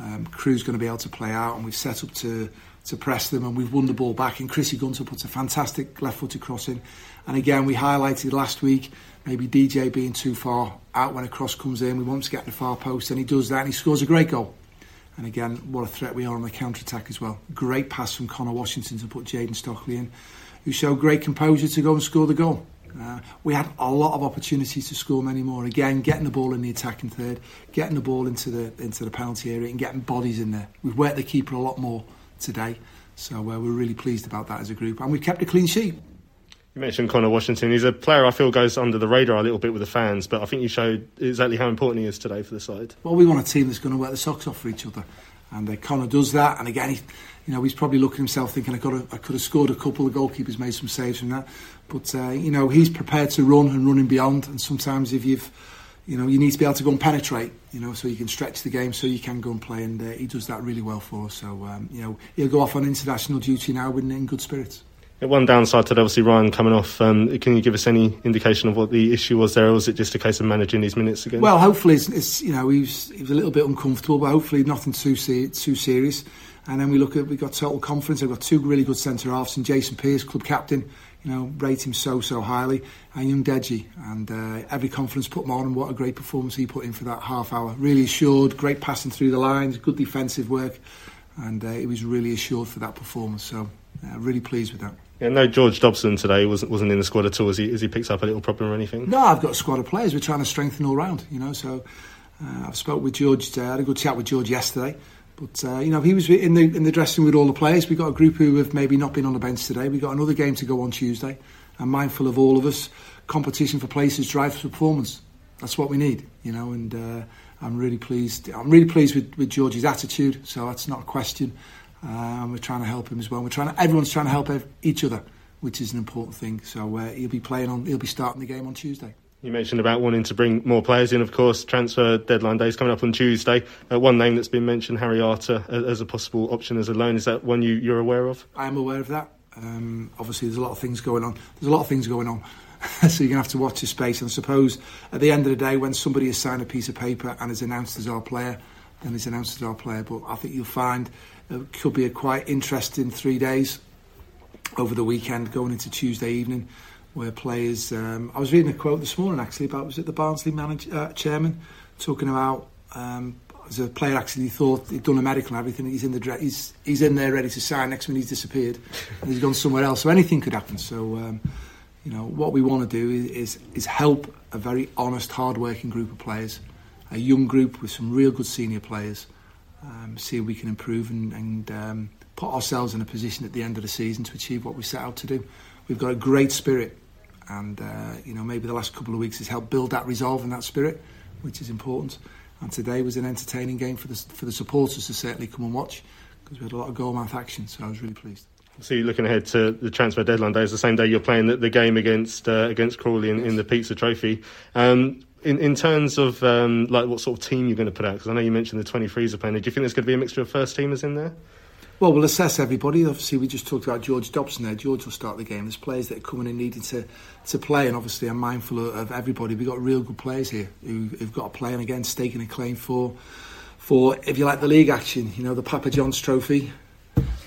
Um, Crewe's going to be able to play out, and we've set up to to press them, and we've won the ball back. And Chrissy Gunter puts a fantastic left-footed crossing. And again, we highlighted last week maybe DJ being too far out when a cross comes in. We want to get the far post, and he does that, and he scores a great goal. And again, what a threat we are on the counter attack as well. Great pass from Conor Washington to put Jayden Stockley in, who showed great composure to go and score the goal. Uh, we had a lot of opportunities to score many more. Again, getting the ball in the attacking third, getting the ball into the into the penalty area, and getting bodies in there. We've worked the keeper a lot more today, so uh, we're really pleased about that as a group, and we've kept a clean sheet. You mentioned Conor Washington. He's a player I feel goes under the radar a little bit with the fans, but I think you showed exactly how important he is today for the side. Well, we want a team that's going to work the socks off for each other, and uh, Conor does that. And again, he, you know, he's probably looking at himself thinking, I, got I could have scored a couple. The goalkeepers made some saves from that, but uh, you know, he's prepared to run and running beyond. And sometimes, if you've you know, you need to be able to go and penetrate, you know, so you can stretch the game so you can go and play. And uh, he does that really well for us. So, um, you know, he'll go off on international duty now with in good spirits. One downside to obviously Ryan coming off. Um, can you give us any indication of what the issue was there, or was it just a case of managing these minutes again? Well, hopefully, it's, it's you know he was, he was a little bit uncomfortable, but hopefully nothing too too serious. And then we look at we got total confidence. We've got two really good centre halves, and Jason Pearce, club captain, you know, rate him so so highly, and young Deji, and uh, every confidence put him on. What a great performance he put in for that half hour. Really assured, great passing through the lines, good defensive work, and uh, he was really assured for that performance. So, uh, really pleased with that. Yeah, no, George Dobson today wasn't wasn't in the squad at all. Has he, has he picked up a little problem or anything? No, I've got a squad of players. We're trying to strengthen all round, you know. So uh, I've spoke with George. Uh, I had a good chat with George yesterday. But uh, you know, he was in the in the dressing with all the players. We've got a group who have maybe not been on the bench today. We've got another game to go on Tuesday. I'm mindful of all of us. Competition for places drives performance. That's what we need, you know. And uh, I'm really pleased. I'm really pleased with, with George's attitude. So that's not a question. Um, we're trying to help him as well. We're trying to, everyone's trying to help each other, which is an important thing. So uh, he'll be playing on. He'll be starting the game on Tuesday. You mentioned about wanting to bring more players in. Of course, transfer deadline day is coming up on Tuesday. Uh, one name that's been mentioned, Harry Arter, as a possible option as a loan. Is that one you, you're aware of? I am aware of that. Um, obviously, there's a lot of things going on. There's a lot of things going on. so you're going to have to watch your space. And I suppose at the end of the day, when somebody has signed a piece of paper and is announced as our player, then he's announced as our player. But I think you'll find it could be a quite interesting three days over the weekend going into Tuesday evening where players um, I was reading a quote this morning actually about was it the Barnsley manager uh, chairman talking about um, as a player actually thought he'd done a medical and everything he's in the he's he's in there ready to sign next minute he's disappeared and he's gone somewhere else so anything could happen so um, you know what we want to do is, is is help a very honest hard working group of players a young group with some real good senior players um, see if we can improve and, and um, put ourselves in a position at the end of the season to achieve what we set out to do. We've got a great spirit, and uh, you know maybe the last couple of weeks has helped build that resolve and that spirit, which is important. And today was an entertaining game for the for the supporters to certainly come and watch because we had a lot of goal mouth action. So I was really pleased. So you're looking ahead to the transfer deadline day. It's the same day you're playing the, the game against uh, against Crawley in, in the Pizza Trophy. Um, in, in terms of um, like what sort of team you're going to put out, because I know you mentioned the 23s are playing. Do you think there's going to be a mixture of first teamers in there? Well, we'll assess everybody. Obviously, we just talked about George Dobson there. George will start the game. There's players that are coming in needing to, to play, and obviously, I'm mindful of, of everybody. We've got real good players here who, have got to play, and again, staking a claim for, for if you like, the league action. You know, the Papa John's Trophy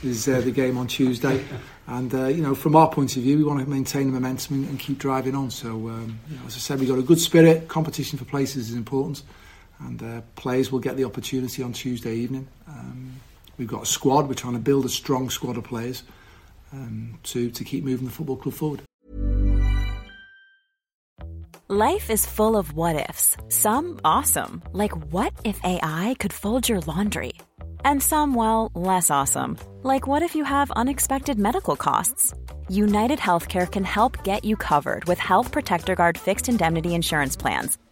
is uh, the game on Tuesday. And uh, you know, from our point of view, we want to maintain the momentum and, and keep driving on. So, um, you know, as I said, we've got a good spirit. Competition for places is important, and uh, players will get the opportunity on Tuesday evening. Um, we've got a squad. We're trying to build a strong squad of players um, to to keep moving the football club forward. Life is full of what ifs. Some awesome, like what if AI could fold your laundry and some, well, less awesome. Like what if you have unexpected medical costs? United Healthcare can help get you covered with Health Protector Guard fixed indemnity insurance plans.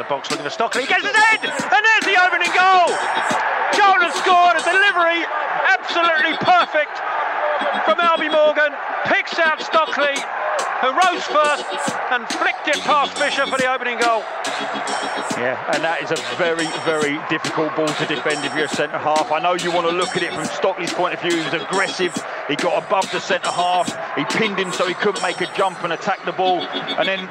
The box looking for Stockley. He gets his head! And there's the opening goal! Charlton scored a delivery absolutely perfect from Albie Morgan. Picks out Stockley, who rose first and flicked it past Fisher for the opening goal. Yeah, and that is a very, very difficult ball to defend if you're a centre half. I know you want to look at it from Stockley's point of view. He was aggressive. He got above the centre half. He pinned him so he couldn't make a jump and attack the ball. And then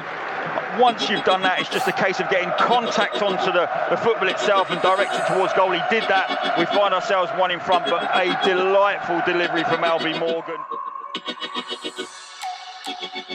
once you've done that, it's just a case of getting contact onto the, the football itself and direct it towards goal. He did that. We find ourselves one in front, but a delightful delivery from Albie Morgan.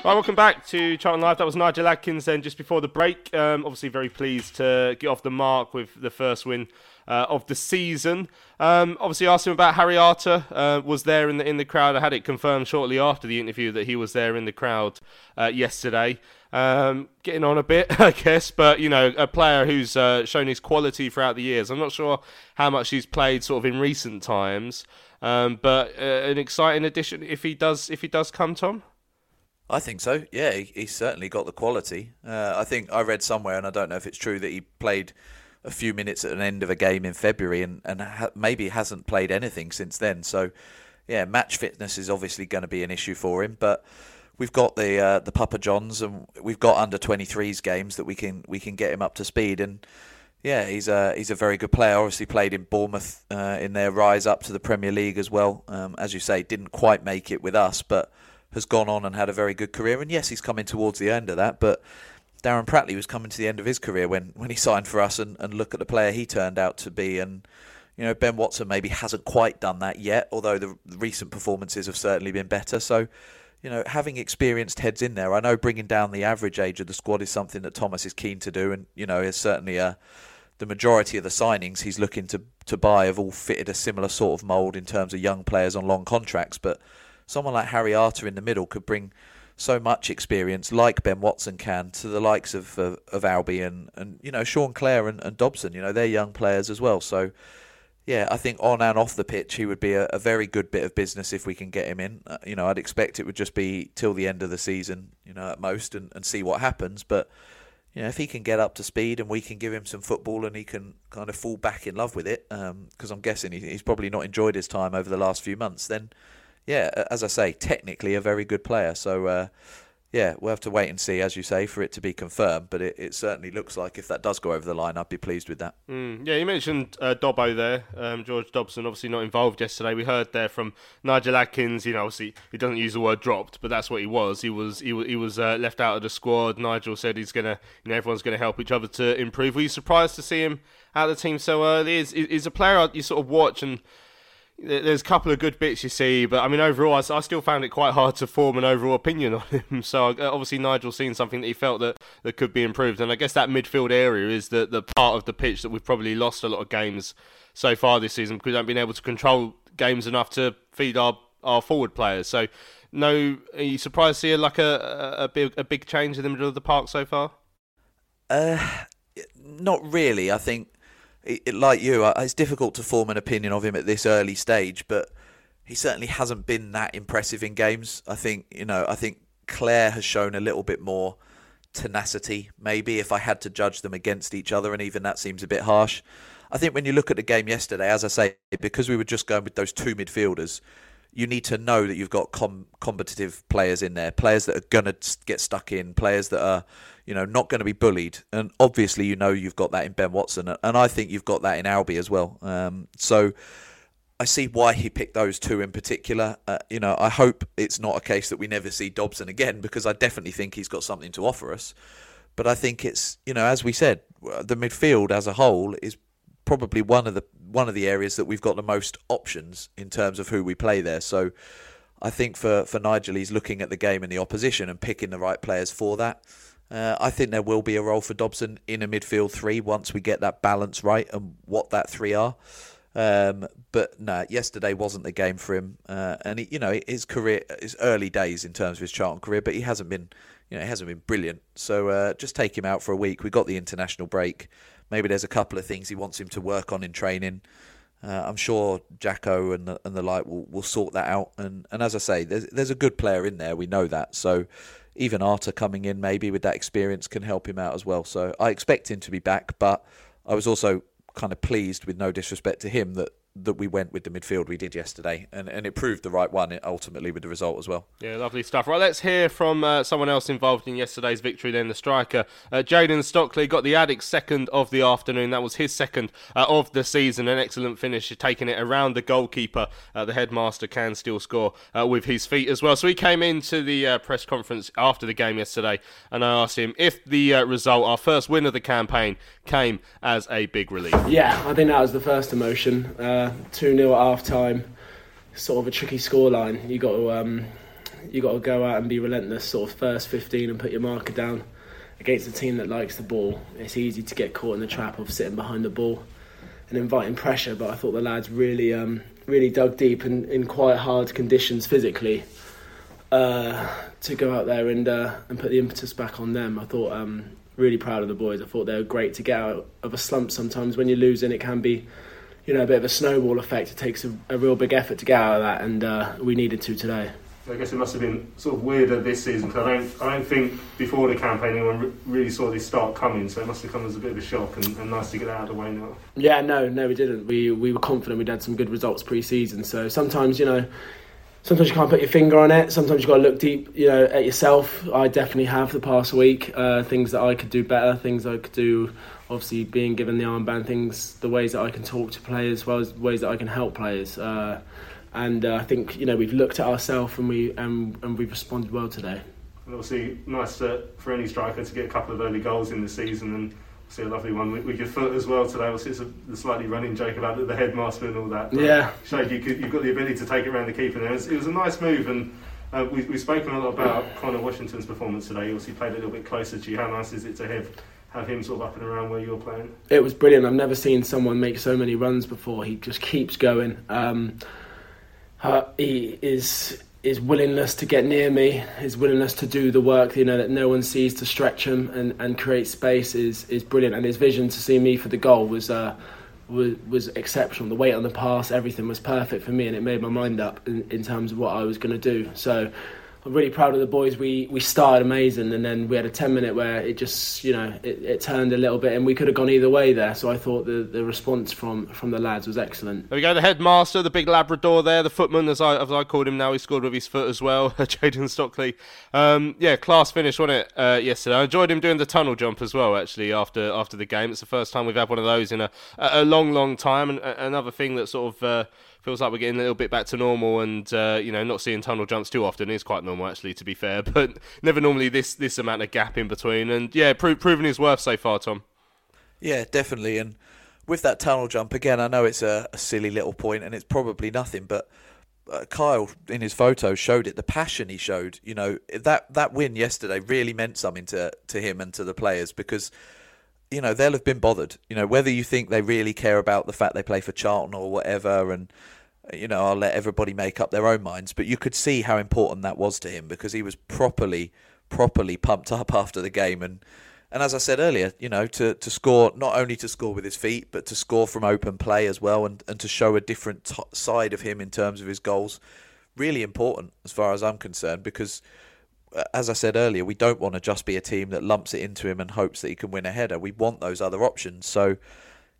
Right, welcome back to Charlton Live. That was Nigel Adkins then just before the break. Um, obviously, very pleased to get off the mark with the first win uh, of the season. Um, obviously, asked him about Harry Arter. Uh, was there in the in the crowd. I had it confirmed shortly after the interview that he was there in the crowd uh, yesterday. Um, getting on a bit, I guess, but you know, a player who's uh, shown his quality throughout the years. I'm not sure how much he's played sort of in recent times, um, but uh, an exciting addition if he does if he does come, Tom. I think so. Yeah, he, he's certainly got the quality. Uh, I think I read somewhere, and I don't know if it's true, that he played a few minutes at an end of a game in February, and and ha- maybe hasn't played anything since then. So, yeah, match fitness is obviously going to be an issue for him, but we've got the uh, the Papa Johns and we've got under 23s games that we can we can get him up to speed. And yeah he's a he's a very good player. Obviously played in Bournemouth uh, in their rise up to the Premier League as well. Um, as you say didn't quite make it with us but has gone on and had a very good career. And yes he's coming towards the end of that but Darren Pratley was coming to the end of his career when, when he signed for us and, and look at the player he turned out to be. And you know Ben Watson maybe hasn't quite done that yet although the, the recent performances have certainly been better. So you know, having experienced heads in there, I know bringing down the average age of the squad is something that Thomas is keen to do, and you know, is certainly a the majority of the signings he's looking to to buy have all fitted a similar sort of mould in terms of young players on long contracts. But someone like Harry Arter in the middle could bring so much experience, like Ben Watson can, to the likes of of, of and, and you know Sean Clare and, and Dobson. You know, they're young players as well, so yeah, I think on and off the pitch, he would be a, a very good bit of business if we can get him in. Uh, you know, I'd expect it would just be till the end of the season, you know, at most, and, and see what happens. But you know, if he can get up to speed and we can give him some football and he can kind of fall back in love with it, because um, I'm guessing he, he's probably not enjoyed his time over the last few months, then yeah, as I say, technically a very good player. So. Uh, yeah, we'll have to wait and see, as you say, for it to be confirmed. But it, it certainly looks like if that does go over the line, I'd be pleased with that. Mm, yeah, you mentioned uh, Dobbo there, um, George Dobson, obviously not involved yesterday. We heard there from Nigel Adkins. You know, obviously he doesn't use the word dropped, but that's what he was. He was he, he was uh, left out of the squad. Nigel said he's gonna, you know, everyone's gonna help each other to improve. Were you surprised to see him out of the team so early? Is is a player you sort of watch and there's a couple of good bits you see, but I mean, overall, I, I, still found it quite hard to form an overall opinion on him. So uh, obviously, Nigel's seen something that he felt that, that could be improved, and I guess that midfield area is the the part of the pitch that we've probably lost a lot of games so far this season because we haven't been able to control games enough to feed our our forward players. So, no, are you surprised to see like a a big a big change in the middle of the park so far? Uh, not really. I think it, like you, it's difficult to form an opinion of him at this early stage, but he certainly hasn't been that impressive in games. I think you know, I think Clare has shown a little bit more tenacity. Maybe if I had to judge them against each other, and even that seems a bit harsh. I think when you look at the game yesterday, as I say, because we were just going with those two midfielders, you need to know that you've got com- competitive players in there, players that are going to get stuck in, players that are you know, not going to be bullied. And obviously, you know, you've got that in Ben Watson, and I think you've got that in Albie as well. Um, so I see why he picked those two in particular. Uh, you know, I hope it's not a case that we never see Dobson again because I definitely think he's got something to offer us. But I think it's you know, as we said, the midfield as a whole is probably one of the one of the areas that we've got the most options in terms of who we play there. So. I think for, for Nigel, he's looking at the game and the opposition and picking the right players for that. Uh, I think there will be a role for Dobson in a midfield three once we get that balance right and what that three are. Um, but no, yesterday wasn't the game for him, uh, and he, you know his career, his early days in terms of his Charlton career, but he hasn't been, you know, he hasn't been brilliant. So uh, just take him out for a week. We got the international break. Maybe there's a couple of things he wants him to work on in training. Uh, I'm sure Jacko and the, and the like will, will sort that out. And, and as I say, there's there's a good player in there. We know that. So even Arter coming in maybe with that experience can help him out as well. So I expect him to be back, but I was also kind of pleased, with no disrespect to him, that that we went with the midfield we did yesterday, and, and it proved the right one ultimately with the result as well. Yeah, lovely stuff. Right, let's hear from uh, someone else involved in yesterday's victory. Then the striker, uh, Jayden Stockley, got the Addicks second of the afternoon. That was his second uh, of the season. An excellent finish, taking it around the goalkeeper. Uh, the headmaster can still score uh, with his feet as well. So he came into the uh, press conference after the game yesterday, and I asked him if the result, our first win of the campaign, came as a big relief. Yeah, I think that was the first emotion. Two 0 at half time, sort of a tricky scoreline. You got to um, you got to go out and be relentless, sort of first fifteen, and put your marker down against a team that likes the ball. It's easy to get caught in the trap of sitting behind the ball and inviting pressure. But I thought the lads really um, really dug deep in, in quite hard conditions physically. Uh, to go out there and uh, and put the impetus back on them, I thought um, really proud of the boys. I thought they were great to get out of a slump. Sometimes when you're losing, it can be, you know, a bit of a snowball effect. It takes a, a real big effort to get out of that, and uh, we needed to today. I guess it must have been sort of weirder this season because I don't, I don't think before the campaign anyone really saw this start coming. So it must have come as a bit of a shock and, and, nice to get out of the way now. Yeah, no, no, we didn't. We we were confident we'd had some good results pre-season. So sometimes you know sometimes you can't put your finger on it. Sometimes you've got to look deep, you know, at yourself. I definitely have the past week. Uh, things that I could do better, things I could do. Obviously, being given the armband, things, the ways that I can talk to players, as well as ways that I can help players. Uh, and uh, I think you know we've looked at ourselves and we and, and we've responded well today. And obviously, nice for any striker to get a couple of early goals in the season and see a lovely one with, with, your foot as well today. Obviously, it's a, a slightly running joke about the, the headmaster and all that. yeah, showed you you've got the ability to take it around the keeper. There, it was, it was a nice move, and uh, we, we've spoken a lot about Conor Washington's performance today. He obviously played a little bit closer to you. How nice is it to have have him sort of up and around where you're playing? It was brilliant. I've never seen someone make so many runs before. He just keeps going. Um, uh, he is his willingness to get near me, his willingness to do the work, you know, that no one sees to stretch him and, and create space is, is brilliant. And his vision to see me for the goal was, uh, was, was exceptional. The weight on the pass, everything was perfect for me, and it made my mind up in, in terms of what I was going to do. So I'm really proud of the boys. We we started amazing, and then we had a ten minute where it just you know it, it turned a little bit, and we could have gone either way there. So I thought the, the response from from the lads was excellent. There we go. The headmaster, the big Labrador there, the footman as I as I called him now. He scored with his foot as well. Jayden Stockley. Um, yeah, class finish, wasn't it? Uh, yesterday, I enjoyed him doing the tunnel jump as well. Actually, after after the game, it's the first time we've had one of those in a a long long time, and another thing that sort of. Uh, feels like we're getting a little bit back to normal, and uh, you know, not seeing tunnel jumps too often is quite normal actually, to be fair. But never normally this this amount of gap in between, and yeah, pro- proving his worth so far, Tom. Yeah, definitely, and with that tunnel jump again, I know it's a, a silly little point, and it's probably nothing, but. Uh, Kyle in his photo showed it the passion he showed you know that that win yesterday really meant something to to him and to the players because you know they'll have been bothered you know whether you think they really care about the fact they play for Charlton or whatever and you know, I'll let everybody make up their own minds. But you could see how important that was to him because he was properly, properly pumped up after the game. And and as I said earlier, you know, to, to score not only to score with his feet, but to score from open play as well, and, and to show a different t- side of him in terms of his goals, really important as far as I'm concerned. Because uh, as I said earlier, we don't want to just be a team that lumps it into him and hopes that he can win a header. We want those other options. So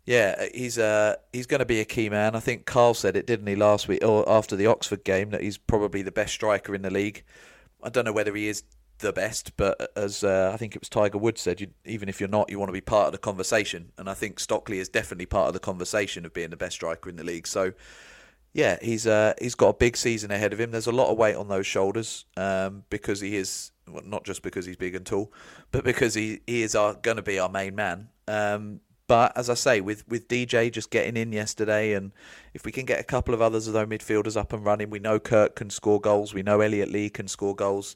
yeah, he's uh, he's going to be a key man. I think Carl said it, didn't he, last week or after the Oxford game that he's probably the best striker in the league. I don't know whether he is the best, but as uh, I think it was Tiger Woods said, you, even if you're not, you want to be part of the conversation. And I think Stockley is definitely part of the conversation of being the best striker in the league. So, yeah, he's uh, he's got a big season ahead of him. There's a lot of weight on those shoulders um, because he is well, not just because he's big and tall, but because he, he is going to be our main man. Um, but as I say, with, with DJ just getting in yesterday, and if we can get a couple of others of those midfielders up and running, we know Kirk can score goals, we know Elliot Lee can score goals,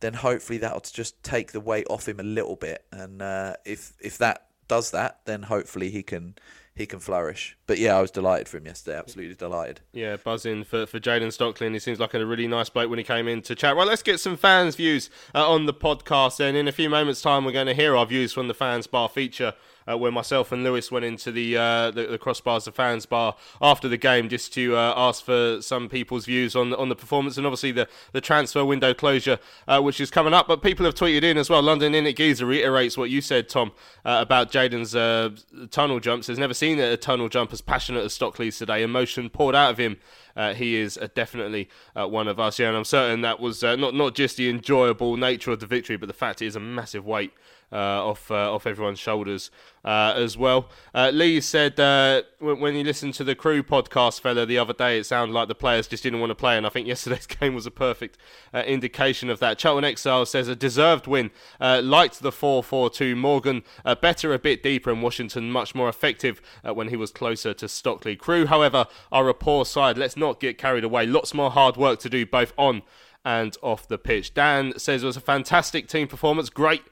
then hopefully that'll just take the weight off him a little bit. And uh, if if that does that, then hopefully he can he can flourish. But yeah, I was delighted for him yesterday. Absolutely delighted. Yeah, buzzing for, for Jayden Stockley. He seems like a really nice bloke when he came in to chat. Right, let's get some fans' views uh, on the podcast. And in a few moments' time, we're going to hear our views from the fans bar feature uh, where myself and Lewis went into the, uh, the, the crossbars of fans bar after the game just to uh, ask for some people's views on on the performance and obviously the, the transfer window closure uh, which is coming up. But people have tweeted in as well. London Init Geezer reiterates what you said, Tom, uh, about Jayden's uh, tunnel jumps. Has never seen a tunnel jump as passionate as Stockley's today. Emotion poured out of him. Uh, he is uh, definitely uh, one of us. Yeah, and I'm certain that was not not just the enjoyable nature of the victory, but the fact it is a massive weight Uh, off uh, off everyone's shoulders uh, as well. Uh, Lee said uh, when, when you listened to the Crewe podcast, fella, the other day, it sounded like the players just didn't want to play, and I think yesterday's game was a perfect indication of that. Charlton Exile says a deserved win. liked the 4-4-2. Morgan better a bit deeper, and Washington much more effective when he was closer to Stockley. Crewe, however, are a poor side. Let's not get carried away. Lots more hard work to do both on and off the pitch. Dan says it was a fantastic team performance. Great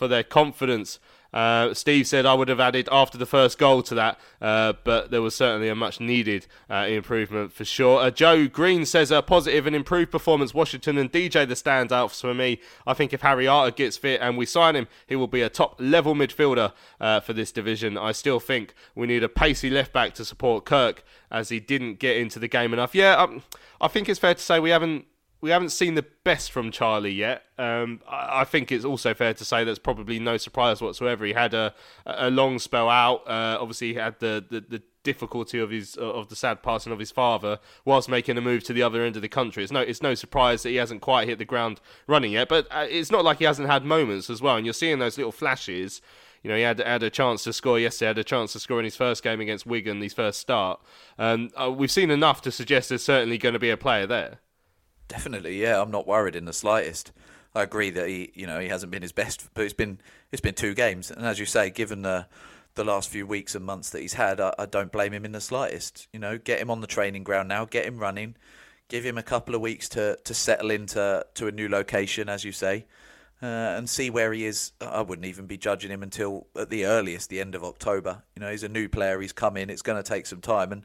for their confidence. Uh, Steve said I would have added after the first goal to that, uh, but there was certainly a much needed uh, improvement for sure. Uh, Joe Green says a positive and improved performance. Washington and DJ the standouts for me. I think if Harry Arter gets fit and we sign him, he will be a top level midfielder uh, for this division. I still think we need a pacey left back to support Kirk as he didn't get into the game enough. Yeah, um, I think it's fair to say we haven't we haven't seen the best from Charlie yet. Um, I, I, think it's also fair to say that's probably no surprise whatsoever. He had a, a long spell out. Uh, obviously, he had the, the, the, difficulty of his of the sad passing of his father whilst making a move to the other end of the country. It's no it's no surprise that he hasn't quite hit the ground running yet. But uh, it's not like he hasn't had moments as well. And you're seeing those little flashes. You know, he had had a chance to score yesterday. Had a chance to score in his first game against Wigan, his first start. Um, uh, we've seen enough to suggest there's certainly going to be a player there. Definitely, yeah. I'm not worried in the slightest. I agree that he, you know, he hasn't been his best, but it's been it's been two games, and as you say, given the the last few weeks and months that he's had, I, I don't blame him in the slightest. You know, get him on the training ground now, get him running, give him a couple of weeks to to settle into to a new location, as you say, uh, and see where he is. I wouldn't even be judging him until at the earliest, the end of October. You know, he's a new player. He's come in. It's going to take some time, and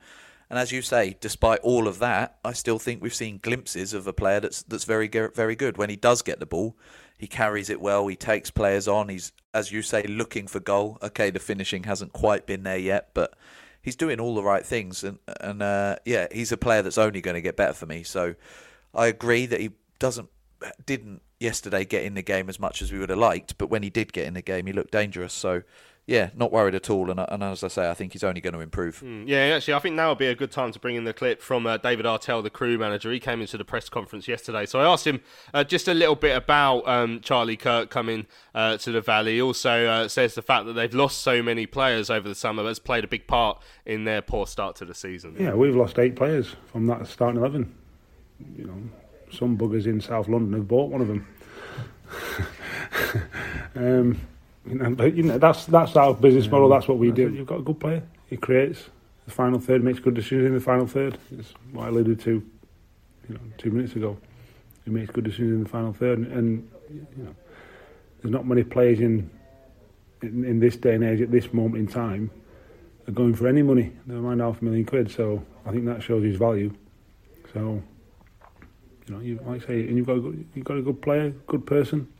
and as you say, despite all of that, I still think we've seen glimpses of a player that's that's very very good. When he does get the ball, he carries it well. He takes players on. He's, as you say, looking for goal. Okay, the finishing hasn't quite been there yet, but he's doing all the right things. And and uh, yeah, he's a player that's only going to get better for me. So I agree that he doesn't didn't yesterday get in the game as much as we would have liked, but when he did get in the game, he looked dangerous. So yeah, not worried at all. And, and as I say, I think he's only going to improve. Mm, yeah, actually, I think now would be a good time to bring in the clip from uh, David Artell, the Crewe manager. He came into the press conference yesterday. So I asked him uh, just a little bit about um, Charlie Kirk coming uh, to the Valley. He also uh, says the fact that they've lost so many players over the summer has played a big part in their poor start to the season. Yeah, we've lost eight players from that starting 11. You know, some buggers in South London have bought one of them. um, you know, but, you know, that's that's our business model. That's what we do. You've got a good player. He creates the final third, makes good decisions in the final third. It's what I alluded to, you know, two minutes ago. He makes good decisions in the final third, and, and you know, there's not many players in, in in this day and age at this moment in time are going for any money. Never mind half a million quid. So I think that shows his value. So you know, you like I say, and you've got a good, you've got a good player, good person,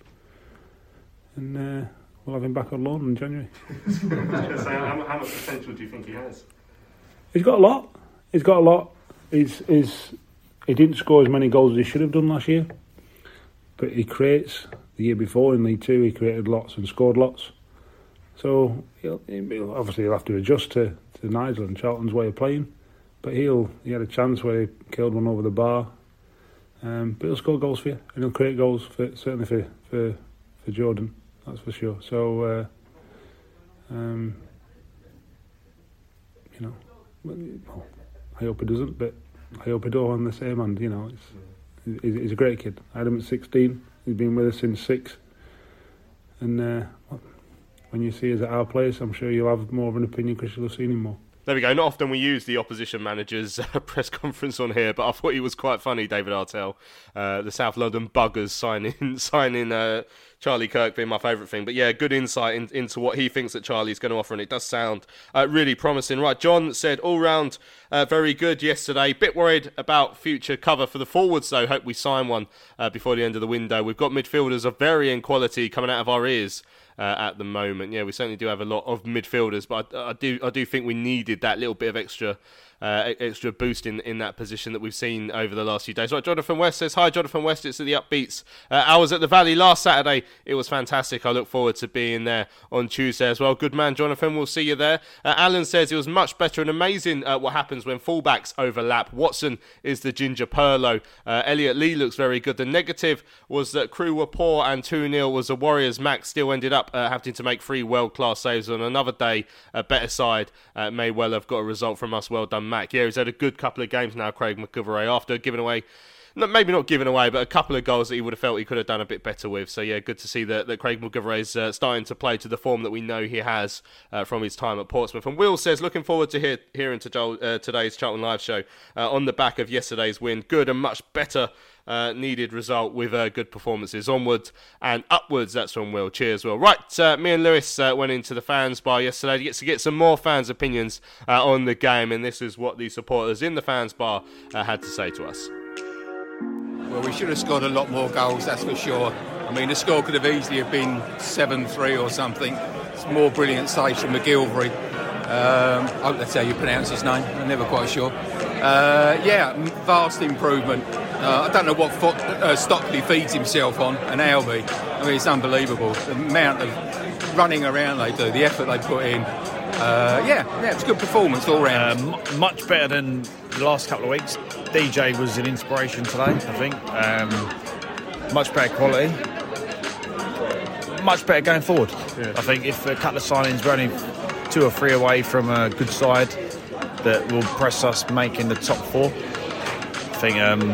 and. Uh, we'll have him back on loan in January. how, how much potential do you think he has? He's got a lot. He's got a lot. He's, he's, he didn't score as many goals as he should have done last year, but he creates. The year before in League Two, he created lots and scored lots. So he'll, he'll, obviously he'll have to adjust to, to Nigel and Charlton's way of playing, but he'll he had a chance where he killed one over the bar. Um, but he'll score goals for you, and he'll create goals for certainly for for, for Jordan that's for sure. So, uh, um, you know, well, I hope he doesn't, but I hope he do on the same hand. You know, it's, he's, he's a great kid. I had him at 16. He's been with us since six. And uh, when you see us at our place, I'm sure you'll have more of an opinion because you'll have seen him more. There we go. Not often we use the opposition manager's uh, press conference on here, but I thought he was quite funny, David Artell. Uh, the South London buggers signing signing uh, Charlie Kirk being my favourite thing. But yeah, good insight in, into what he thinks that Charlie's going to offer, and it does sound uh, really promising. Right, John said all round uh, very good yesterday. Bit worried about future cover for the forwards though. Hope we sign one uh, before the end of the window. We've got midfielders of varying quality coming out of our ears. Uh, at the moment, yeah, we certainly do have a lot of midfielders, but I, I do I do think we needed that little bit of extra uh, extra boost in, in that position that we've seen over the last few days. Right, Jonathan West says, Hi, Jonathan West. It's at the Upbeats. Uh, I was at the Valley last Saturday. It was fantastic. I look forward to being there on Tuesday as well. Good man, Jonathan. We'll see you there. Uh, Alan says it was much better and amazing uh, what happens when fullbacks overlap. Watson is the ginger Pirlo. Uh, Elliot Lee looks very good. The negative was that Crewe were poor and 2 0 was the Warriors. Mac still ended up uh, having to make three world class saves on another day. A better side may well have got a result from us. Well done, Mac. Yeah, he's had a good couple of games now, Craig MacGillivray, after giving away maybe not giving away, but a couple of goals that he would have felt he could have done a bit better with. So yeah, good to see that, that Craig MacGillivray is uh, starting to play to the form that we know he has uh, from his time at Portsmouth. And Will says, looking forward to hear, hearing to Joel, uh, today's Charlton Live show uh, on the back of yesterday's win. Good and much better. Uh, needed result with uh, good performances onwards and upwards. That's from Will. Cheers, Will. Right, uh, me and Lewis uh, went into the fans bar yesterday to get to get some more fans' opinions uh, on the game, and this is what the supporters in the fans bar had to say to us. Well, we should have scored a lot more goals, that's for sure. I mean, the score could have easily have been 7-3 or something. It's more brilliant saves from McGilvery. Um, I hope that's how you pronounce his name. I'm never quite sure. Uh, yeah, vast improvement. Uh, I don't know what fo- uh, Stockley feeds himself on, and Albie. I mean, it's unbelievable. The amount of running around they do, the effort they put in. Uh, yeah, yeah, it's good performance all round. Um, much better than the last couple of weeks. DJ was an inspiration today, I think. Um, much better quality. Much better going forward. I think if a couple of signings were only two or three away from a good side that will press us making the top four. I think um,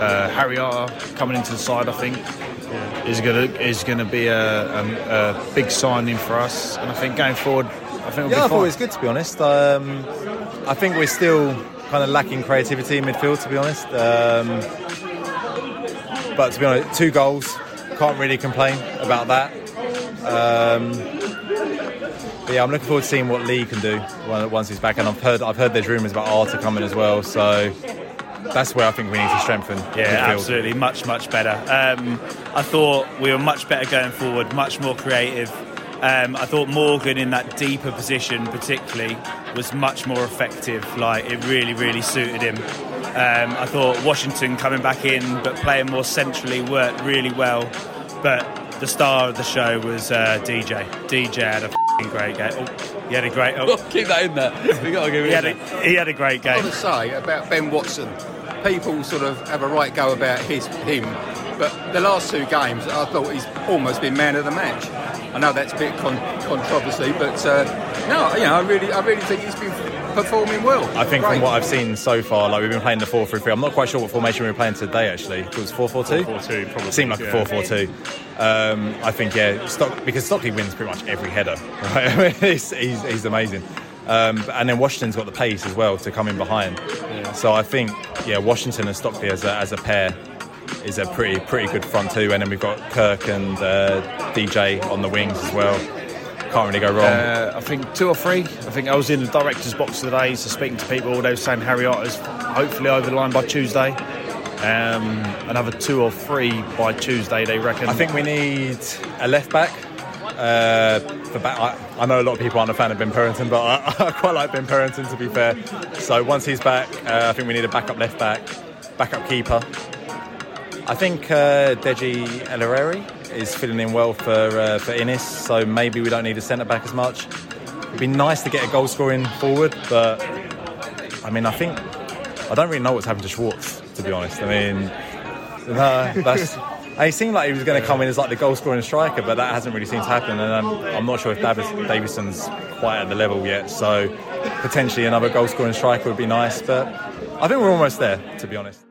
uh, Harry Arter coming into the side, I think, is gonna is gonna be a, a, a big signing for us. And I think going forward, I think we'll yeah, be I thought it was good to be honest. Um, I think we're still kind of lacking creativity in midfield, to be honest. Um, but to be honest, two goals, can't really complain about that. Um, but yeah, I'm looking forward to seeing what Lee can do once he's back. And I've heard I've heard there's rumours about Arter coming as well, so that's where I think we need to strengthen. Yeah, absolutely, much much better. Um, I thought we were much better going forward, much more creative. Um, I thought Morgan in that deeper position, particularly, was much more effective. Like it really, really suited him. Um, I thought Washington coming back in but playing more centrally worked really well. But the star of the show was uh, DJ. DJ had a f***ing great game. Oh, he had a great. Oh, Keep that in there. We got to give it he, had a, he had a great game. I've game. got to say about Ben Watson, people sort of have a right go about his him, but the last two games, I thought he's almost been man of the match. I know that's a bit con- controversy, but uh, no, you know, I really, I really think he's been performing well. I think Great. from what I've seen so far, like we've been playing the 4 3 3. I'm not quite sure what formation we were playing today actually. It was 4 4 2? 4-4-2, probably, Seemed like yeah. a 4 4 2. Um, I think, yeah, Stock, because Stockley wins pretty much every header. Right? I mean, he's, he's, he's amazing. Um, and then Washington's got the pace as well to come in behind. So I think, yeah, Washington and Stockley as a, as a pair is a pretty pretty good front two. And then we've got Kirk and uh, DJ on the wings as well. Can't really go wrong. Uh, I think two or three. I think I was in the director's box today, so speaking to people, they were saying Harry Arter's hopefully over the line by Tuesday. Um, another two or three by Tuesday, they reckon. I think we need a left back. Uh, for back I, I know a lot of people aren't a fan of Ben Purrington, but I, I quite like Ben Purrington to be fair. So once he's back, uh, I think we need a backup left back, backup keeper. I think uh, Deji Elerewe is filling in well for uh, for Inniss, so maybe we don't need a centre back as much. It'd be nice to get a goal scoring forward, but I mean, I think I don't really know what's happened to Schwartz, to be honest. I mean, no, that's. He seemed like he was going to come in as like the goal scoring striker, but that hasn't really seemed to happen. And I'm, I'm not sure if Davis, Davison's quite at the level yet. So potentially another goal scoring striker would be nice. But I think we're almost there, to be honest.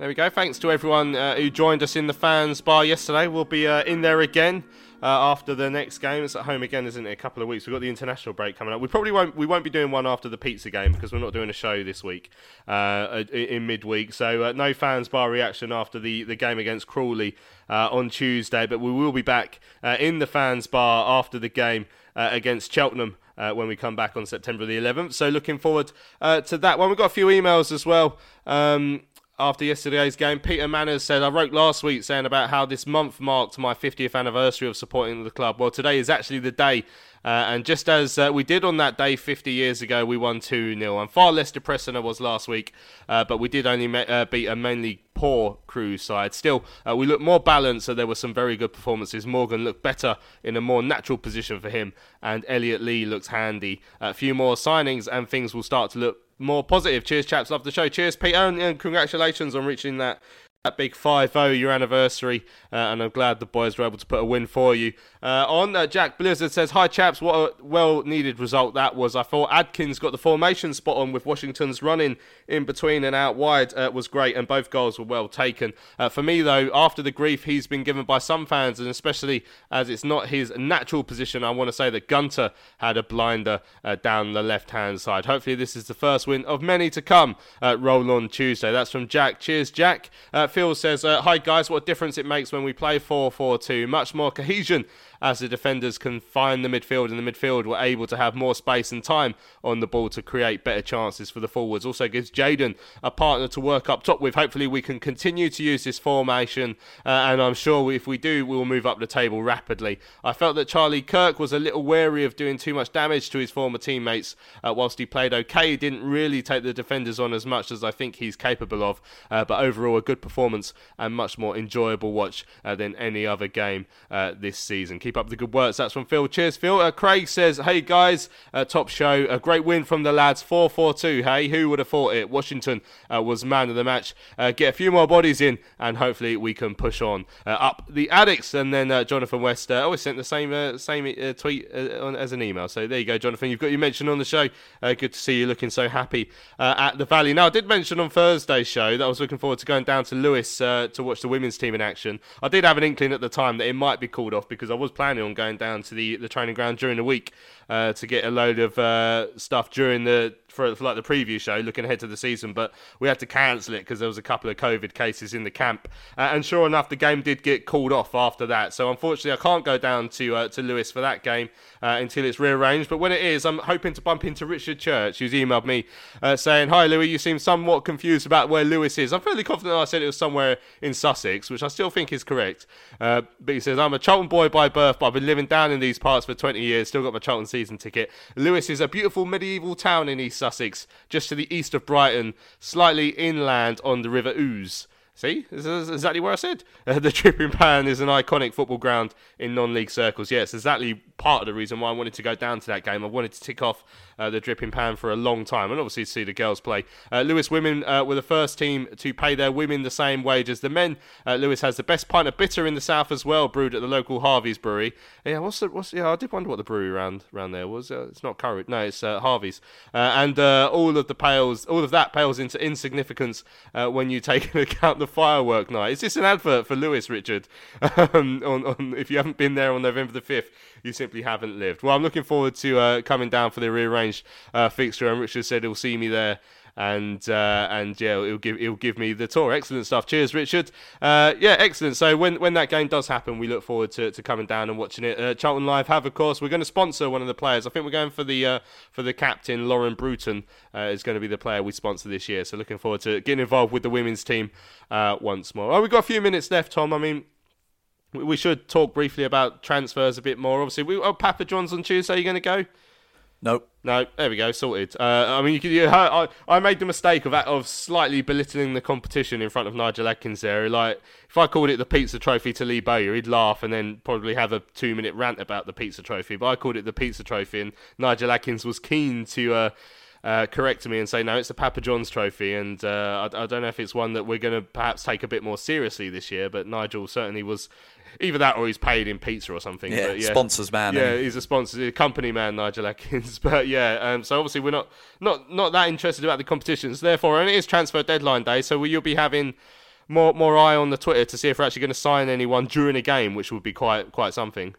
There we go. Thanks to everyone uh, who joined us in the fans bar yesterday. We'll be uh, in there again uh, after the next game. It's at home again, isn't it? A couple of weeks. We've got the international break coming up. We probably won't. We won't be doing one after the pizza game because we're not doing a show this week uh, in, in midweek. So uh, no fans bar reaction after the, the game against Crawley uh, on Tuesday. But we will be back in the fans bar after the game against Cheltenham. Uh, when we come back on September the 11th. So, looking forward uh, to that one. We've got a few emails as well. Um, after yesterday's game. Peter Manners said, I wrote last week saying about how this month marked my 50th anniversary of supporting the club. Well, today is actually the day. Uh, and just as uh, we did on that day 50 years ago, we won 2 0. I'm far less depressed than I was last week, uh, but we did only ma- uh, beat a mainly poor Crewe side. Still, uh, we looked more balanced, so there were some very good performances. Morgan looked better in a more natural position for him, and Elliot Lee looked handy. A few more signings, and things will start to look more positive. Cheers, chaps. Love the show. Cheers, Peter, and congratulations on reaching that that big 5-0 your anniversary uh, and I'm glad the boys were able to put a win for you uh, on uh, Jack Blizzard says hi chaps what a well needed result that was I thought Adkins got the formation spot on with Washington's running in between and out wide uh, was great and both goals were well taken. Uh, for me though after the grief he's been given by some fans and especially as it's not his natural position I want to say that Gunter had a blinder uh, down the left hand side. Hopefully this is the first win of many to come at roll on Tuesday. That's from Jack. Cheers Jack. Phil says, uh, Hi guys, what difference it makes when we play 4 4 2. Much more cohesion as the defenders can find the midfield, and the midfield were able to have more space and time on the ball to create better chances for the forwards. Also gives Jayden a partner to work up top with. Hopefully, we can continue to use this formation, uh, and I'm sure if we do, we will move up the table rapidly. I felt that Charlie Kirk was a little wary of doing too much damage to his former teammates. Uh, whilst he played okay, he didn't really take the defenders on as much as I think he's capable of. Uh, but overall, a good performance and much more enjoyable watch uh, than any other game uh, this season. Keep up the good works. That's from Phil. Cheers, Phil. Uh, Craig says, Hey guys, uh, top show. A great win from the lads. 4 4 2. Hey, who would have thought it? Washington uh, was man of the match. Uh, get a few more bodies in, and hopefully we can push on uh, up the Addicks. And then uh, Jonathan West always sent the same same tweet on, as an email. So there you go, Jonathan. You've got your mention on the show. good to see you looking so happy at the Valley. Now, I did mention on Thursday's show that I was looking forward to going down to Lewes to watch the women's team in action. I did have an inkling at the time that it might be called off because I was planning on going down to the, the training ground during the week uh, to get a load of uh, stuff during the for, for, like the preview show, looking ahead to the season. But we had to cancel it because there was a couple of COVID cases in the camp, uh, and sure enough, the game did get called off after that. So unfortunately, I can't go down to uh, to Lewes for that game uh, until it's rearranged. But when it is, I'm hoping to bump into Richard Church, who's emailed me uh, saying, "Hi Louis, you seem somewhat confused about where Lewes is." I'm fairly confident I said it was somewhere in Sussex, which I still think is correct. but he says, "I'm a Charlton boy by birth, but I've been living down in these parts for 20 years. Still got my Charlton season ticket. Lewes is a beautiful medieval town in East Sussex, just to the east of Brighton, slightly inland on the River Ouse. See, this is exactly where I said. Uh, the Dripping Pan is an iconic football ground in non-league circles. Yes, exactly part of the reason why I wanted to go down to that game. I wanted to tick off uh, the Dripping Pan for a long time, and obviously see the girls play. Uh, Lewes women uh, were the first team to pay their women the same wage as the men. Uh, Lewes has the best pint of bitter in the south as well, brewed at the local Harvey's brewery. Yeah, what's the what's yeah? I did wonder what the brewery around around there was. Uh, it's not Curry, no, it's Harvey's, and all of the pails, all of that pales into insignificance when you take into account the firework night. Is this an advert for Lewes, Richard? um, on, on, if you haven't been there on November the 5th, you simply haven't lived. Well, I'm looking forward to uh, coming down for the rearranged uh, fixture, and Richard said he'll see me there and uh, and yeah, it'll give it'll give me the tour. Excellent stuff. Cheers, Richard. Uh, yeah, excellent. So when when that game does happen, we look forward to, to coming down and watching it. Uh, Charlton Live have, of course, we're going to sponsor one of the players. I think we're going for the uh, for the captain, Lauren Bruton, is going to be the player we sponsor this year. So looking forward to getting involved with the women's team once more. Oh, we've got a few minutes left, Tom. I mean. We should talk briefly about transfers a bit more. Obviously, we, oh, Papa John's on Tuesday. Are you going to go? Nope. No, there we go, sorted. Uh, I mean, you, could, you I, I made the mistake of of slightly belittling the competition in front of Nigel Adkins there. Like, if I called it the pizza trophy to Lee Bowyer, he'd laugh and then probably have a two minute rant about the pizza trophy. But I called it the pizza trophy, and Nigel Adkins was keen to. Uh, uh, correct me and say no, it's the Papa John's Trophy, and uh, I, I, don't know if it's one that we're going to perhaps take a bit more seriously this year. But Nigel certainly was either that or he's paid in pizza or something. Yeah, yeah sponsors man. Yeah, he's a sponsor, a company man, Nigel Adkins. But yeah, um, so obviously we're not not not that interested about the competitions. Therefore, and it is transfer deadline day, so you'll be having more more eye on the Twitter to see if we're actually going to sign anyone during a game, which would be quite quite something.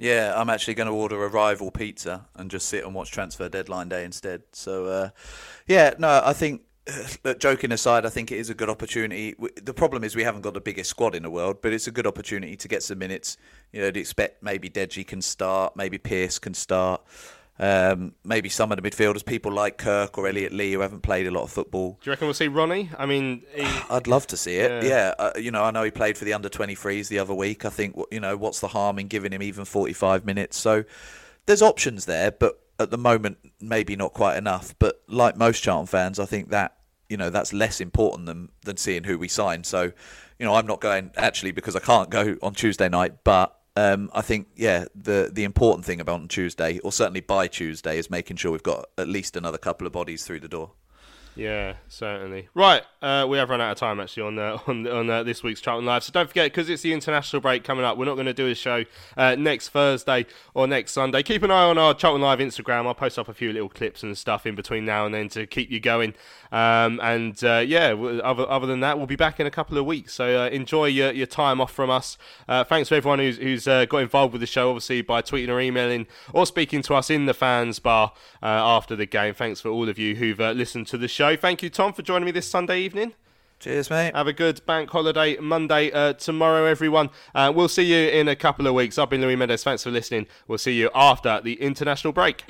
Yeah, I'm actually going to order a rival pizza and just sit and watch transfer deadline day instead. So, uh, yeah, no, I think. Joking aside, I think it is a good opportunity. The problem is we haven't got the biggest squad in the world, but it's a good opportunity to get some minutes. You know, to expect maybe Deji can start, maybe Pearce can start. Um, maybe some of the midfielders, people like Kirk or Elliot Lee, who haven't played a lot of football. Do you reckon we'll see Ronnie? I mean, he... I'd love to see it. Yeah. Yeah, uh, you know, I know he played for the under 23s the other week. I think, you know, what's the harm in giving him even 45 minutes? So there's options there, but at the moment, maybe not quite enough. But like most Charlton fans, I think that you know that's less important than than seeing who we sign. So, you know, I'm not going actually because I can't go on Tuesday night, but um, I think yeah, the the important thing about on Tuesday, or certainly by Tuesday, is making sure we've got at least another couple of bodies through the door. Yeah, certainly. Right, uh, we have run out of time actually on uh, on on uh, this week's Charlton Live. So don't forget, because it's the international break coming up, we're not going to do a show uh, next Thursday or next Sunday. Keep an eye on our Charlton Live Instagram. I'll post up a few little clips and stuff in between now and then to keep you going. Um, and uh, yeah, other other than that, we'll be back in a couple of weeks. So uh, enjoy your, your time off from us. Thanks to everyone who's, who's got involved with the show, obviously by tweeting or emailing or speaking to us in the fans bar after the game. Thanks for all of you who've listened to the show. Thank you, Tom, for joining me this Sunday evening. Cheers, mate. Have a good bank holiday Monday uh, tomorrow, everyone. Uh, we'll see you in a couple of weeks. I've been Louis Mendes. Thanks for listening. We'll see you after the international break.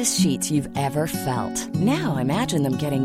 Softest sheets you've ever felt. Now imagine them getting